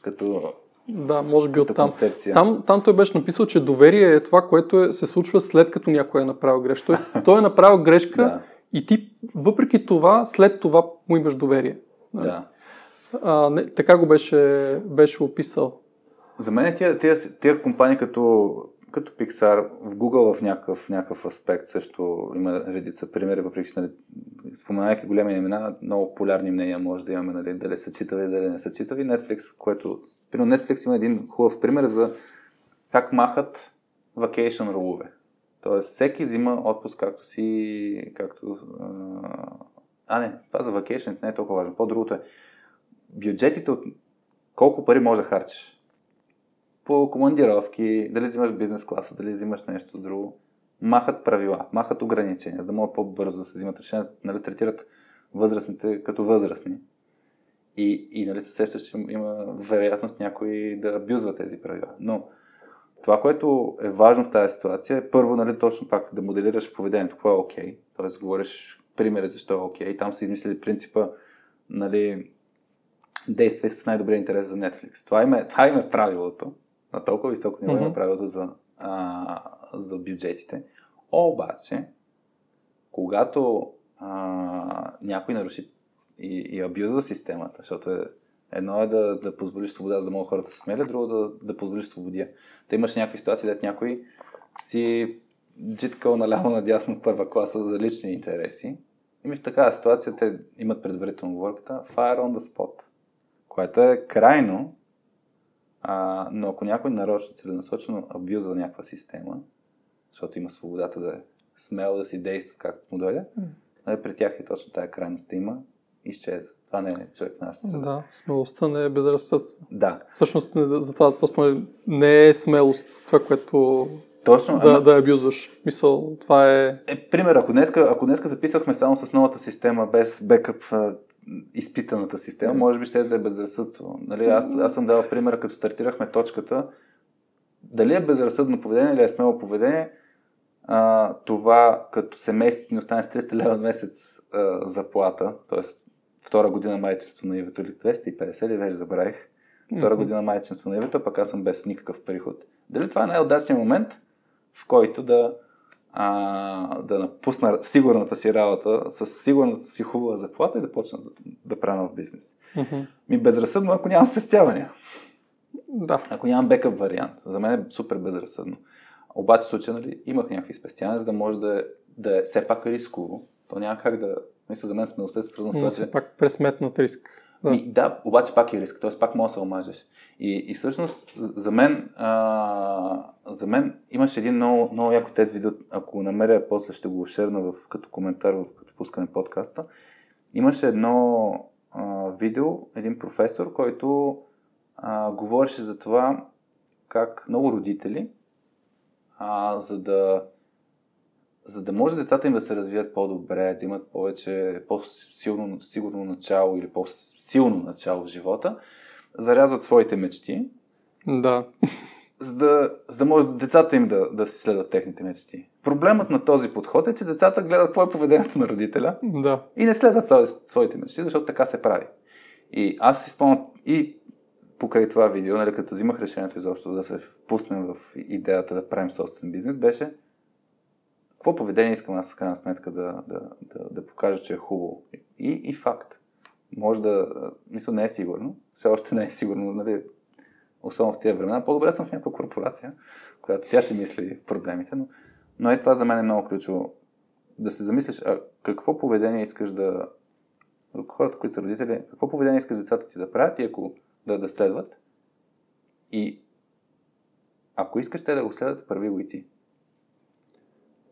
като, Да, може би оттам. концепция. Там, там той беше написал, че доверие е това, което е, се случва след като някой е направил грешка. Тоест, *laughs* той е направил грешка Да. и ти, въпреки това, след това му имаш доверие. Да. А, не, така го беше, беше описал. За мен тия, тия, тия компании като, като Pixar, в Google в някакъв, някакъв аспект също има редица примери, въпреки че нали, споменайки големи имена, много популярни мнения може да имаме, нали, дали са читави, дали не са читави. Netflix, което... Примерно Netflix има един хубав пример за как махат vacation рулове. Тоест, всеки взима отпуск както си, както... А, не, това за vacation не е толкова важно. По-другото е бюджетите от колко пари може да харчиш по командировки, дали взимаш бизнес класа, дали взимаш нещо друго, махат правила, махат ограничения, за да могат по-бързо да се взимат решения, нали, третират възрастните като възрастни. И, и нали, се сещаш, има вероятност някой да абюзва тези правила. Но това, което е важно в тази ситуация е първо, нали, точно пак да моделираш поведението, какво е окей. Okay. Тоест, говориш примери защо е окей. Okay. Там са измислили принципа, нали, действай с най-добрия интерес за Netflix. Това им е, това им е правилото. На толкова високо ниво mm-hmm. има Мгм. правилото за, а, за бюджетите. Обаче, когато а, някой наруши и, и абюзва системата, защото е, едно е да, да позволиш свобода, за да могат хората да се смелят, друго да, да позволиш свободия. Да имаш някакви ситуации, дето някой си джиткал наляво надясно първа класа за лични интереси. И в такава ситуация те имат предварително говорката fire on the spot, което е крайно, а, но ако някой нарочно, целенасочено абюзва някаква система, защото има свободата да е смел да си действа както му дойде, нали, при тях е точно тая крайност има, изчезва. Това не е човек в нашата среда. Да, смелостта не е безразсъдство. Да, Всъщност, за това просто не е смелост, това, което точно. да, ама- да абюзваш. Мисъл, това е... Е, пример, ако днеска, ако днеска записахме само с новата система, без бекъп изпитаната система, може би ще да е безразсъдство. Нали, аз, аз съм дал примера, като стартирахме точката, дали е безразсъдно поведение или е смело поведение, а, това като семейството ни остане с 300 лева месец а, заплата, т.е. втора година майчинство на Ивето или 250 или вече забравих, втора година майчинство на Ивето, пък аз съм без никакъв приход. Дали това е най-удачният момент, в който да, а, да напусна сигурната си работа с сигурната си хубава заплата и да почна да, да правя нов бизнес. Мгм. Ми безразсъдно, ако нямам спестявания. Да. Ако нямам бекъп вариант. За мен е супер безразсъдно. Обаче в случая нали, имах някакви спестявания, за да може да, да е все пак рисково. То няма как да... Мисля, за мен смелостта е свързана с това, че... пак пресметнат риск. Да. Ми, да, обаче пак е риск, т.е. пак може да се омажеш. И, и всъщност, за мен, а, за мен имаше един много, много яко тет видео, ако го намеря, после ще го шерна в, като коментар, в, като пускане подкаста. Имаше едно а, видео, един професор, който а, говореше за това как много родители, а, за да за да може децата им да се развият по-добре, да имат повече, по-силно, сигурно начало или по-силно начало в живота, зарязват своите мечти, Да. за да, за да може децата им да, да си следват техните мечти. Проблемът на този подход е, че децата гледат какво е поведението на родителя Да. и не следват свои- своите мечти, защото така се прави. И аз си спомням и покрай това видео, нали, като взимах решението изобщо да се впуснем в идеята да правим собствен бизнес, беше какво поведение искам аз, в крайна сметка, да, да, да, да покажа, че е хубаво. И, и факт. Може да, мисля, не е сигурно. Все още не е сигурно, нали, особено в тези времена. По-добре съм в някаква корпорация, която тя ще мисли проблемите, но, но е това за мен е много ключово. Да се замислиш, а какво поведение искаш да, хората, които са родители, какво поведение искаш децата ти да правят и ако да, да следват. И ако искаш те да го следват, първи го и ти.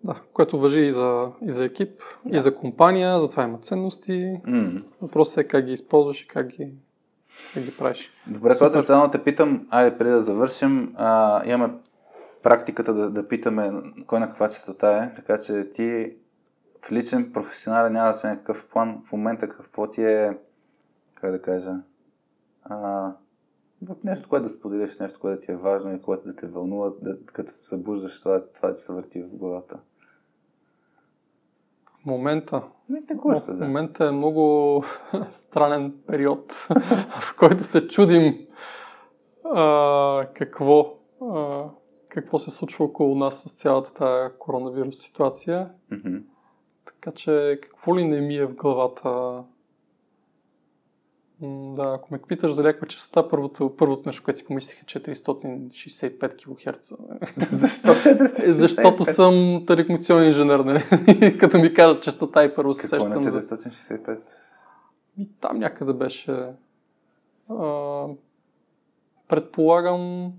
Да, което въжи и за, и за екип, да. и за компания, затова има ценности. Mm. Въпросът е как ги използваш и как ги, как ги правиш. Добре, това само те питам, айде преди да завършим, а, имаме практиката да, да питаме кой на каква частота е, така че ти в личен, професионален, няма да се някакъв план в момента какво ти е, как да кажа, а, нещо, което да споделиш, нещо, което ти е важно и което да те вълнува, да, като се събуждаш, това, това ти се върти в главата. Момента. Не, текущо, да. В момента е много *laughs* странен период, *laughs* в който се чудим а, какво, а, какво се случва около нас с цялата тази коронавирус ситуация. Mm-hmm. Така че какво ли не ми е в главата да, ако ме питаш за някаква частота, първото, първото нещо, което си помислих е 465 кГц. *laughs* Защо 465? Защото съм телекомуникационен инженер, нали? *laughs* Като ми кажат частота и първо се сещам. Какво е 465? И там някъде беше... А, предполагам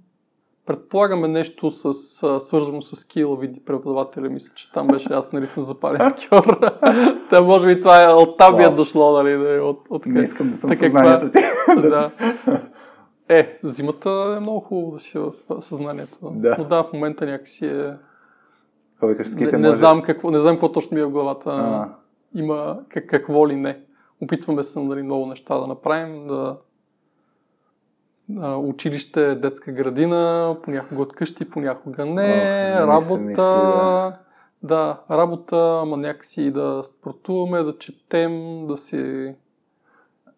Предполагаме нещо с, а, свързано с скилови преподаватели. Мисля, че там беше аз, нали съм запален скиор. *laughs* Та може би това е от там е дошло, нали? Да, от, от, Не искам да съм така, съзнанието ти. да. *laughs* Е, зимата е много хубаво да си в съзнанието. Да. Но да, в момента някакси е... не, не, може... знам какво, не знам какво точно ми е в главата. А. Има как, какво ли не. Опитваме се нали, много неща да направим, да училище, детска градина, понякога от къщи, понякога не, Ох, работа, мисли, да. да, работа, ама някакси да спортуваме, да четем, да си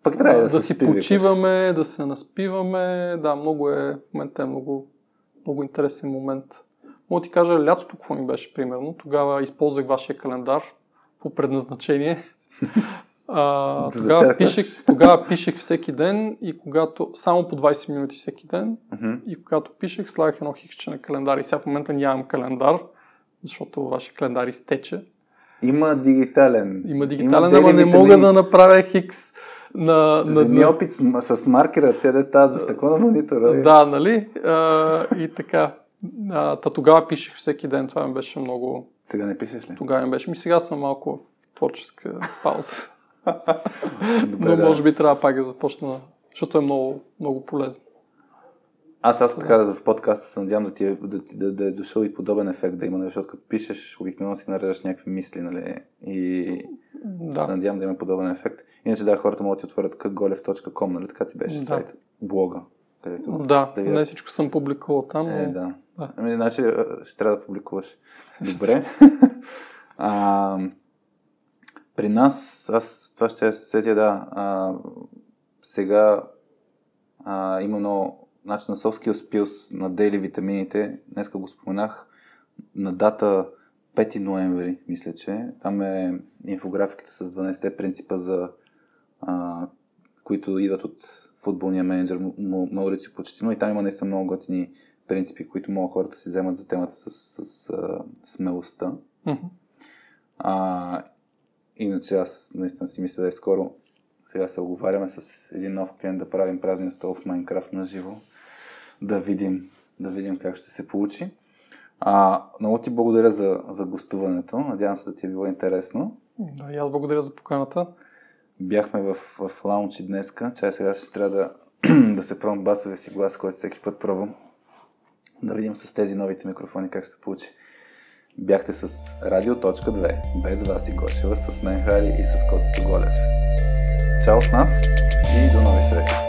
Пък трябва да, да си почиваме, да се наспиваме. Да, много е, в момента е много, много интересен момент. Мога ти кажа лятото какво ми беше, примерно. Тогава използвах вашия календар по предназначение. *laughs* А, тогава, пишех, тогава пишех всеки ден и когато, само по 20 минути всеки ден uh-huh. и когато пишех, слагах едно хикче на календар и сега в момента нямам календар, защото вашия календар изтече. Има дигитален. Има дигитален, ама не мога да направя хикс на... на, на... опит с, с маркера, те да стават за стъкло на монитора. Да, нали? А, и така. А, та тогава пишех всеки ден, това ми беше много... Сега не пишеш ли? Тогава ми беше. Ми сега съм малко в творческа пауза. Добре, Но да. може би трябва пак да започна, защото е много, много полезно. Аз, аз така да в подкаста се надявам да ти е, да, да, да е дошъл и подобен ефект да има, нали, защото като пишеш, обикновено си нареждаш някакви мисли, нали? И да. се надявам да има подобен ефект. Иначе да, хората могат да ти отворят kgolev.com, нали? Така ти беше да. сайт, блога. Където да, да не всичко съм публикувал там. Е, но... да. да. Ами, значи ще трябва да публикуваш. *laughs* Добре. *laughs* а, при нас, аз това ще се сетя, да, а, сега а, има много значи на Soft Skills на дейли витамините, днеска го споменах, на дата 5 ноември, мисля, че. Там е инфографиката с 12 принципа за а, които идват от футболния менеджер Маурици Почетино и там има наистина много готини принципи, които могат хората си вземат за темата с, с, с смелостта. Mm-hmm. А, Иначе аз наистина си мисля да е скоро. Сега се оговаряме с един нов клиент да правим празен стол в Майнкрафт на живо. Да видим, да видим как ще се получи. А, много ти благодаря за, за гостуването. Надявам се да ти е било интересно. Да, и аз благодаря за поканата. Бяхме в, в лаунчи днеска. Чай сега ще трябва да, *clears throat* да се пробвам басовия си глас, който всеки път пробвам. Да видим с тези новите микрофони как ще се получи. Бяхте с Радио.2, без Васи Гошева, с мен Хари и с Коцето Голев. Чао от нас и до нови срещи!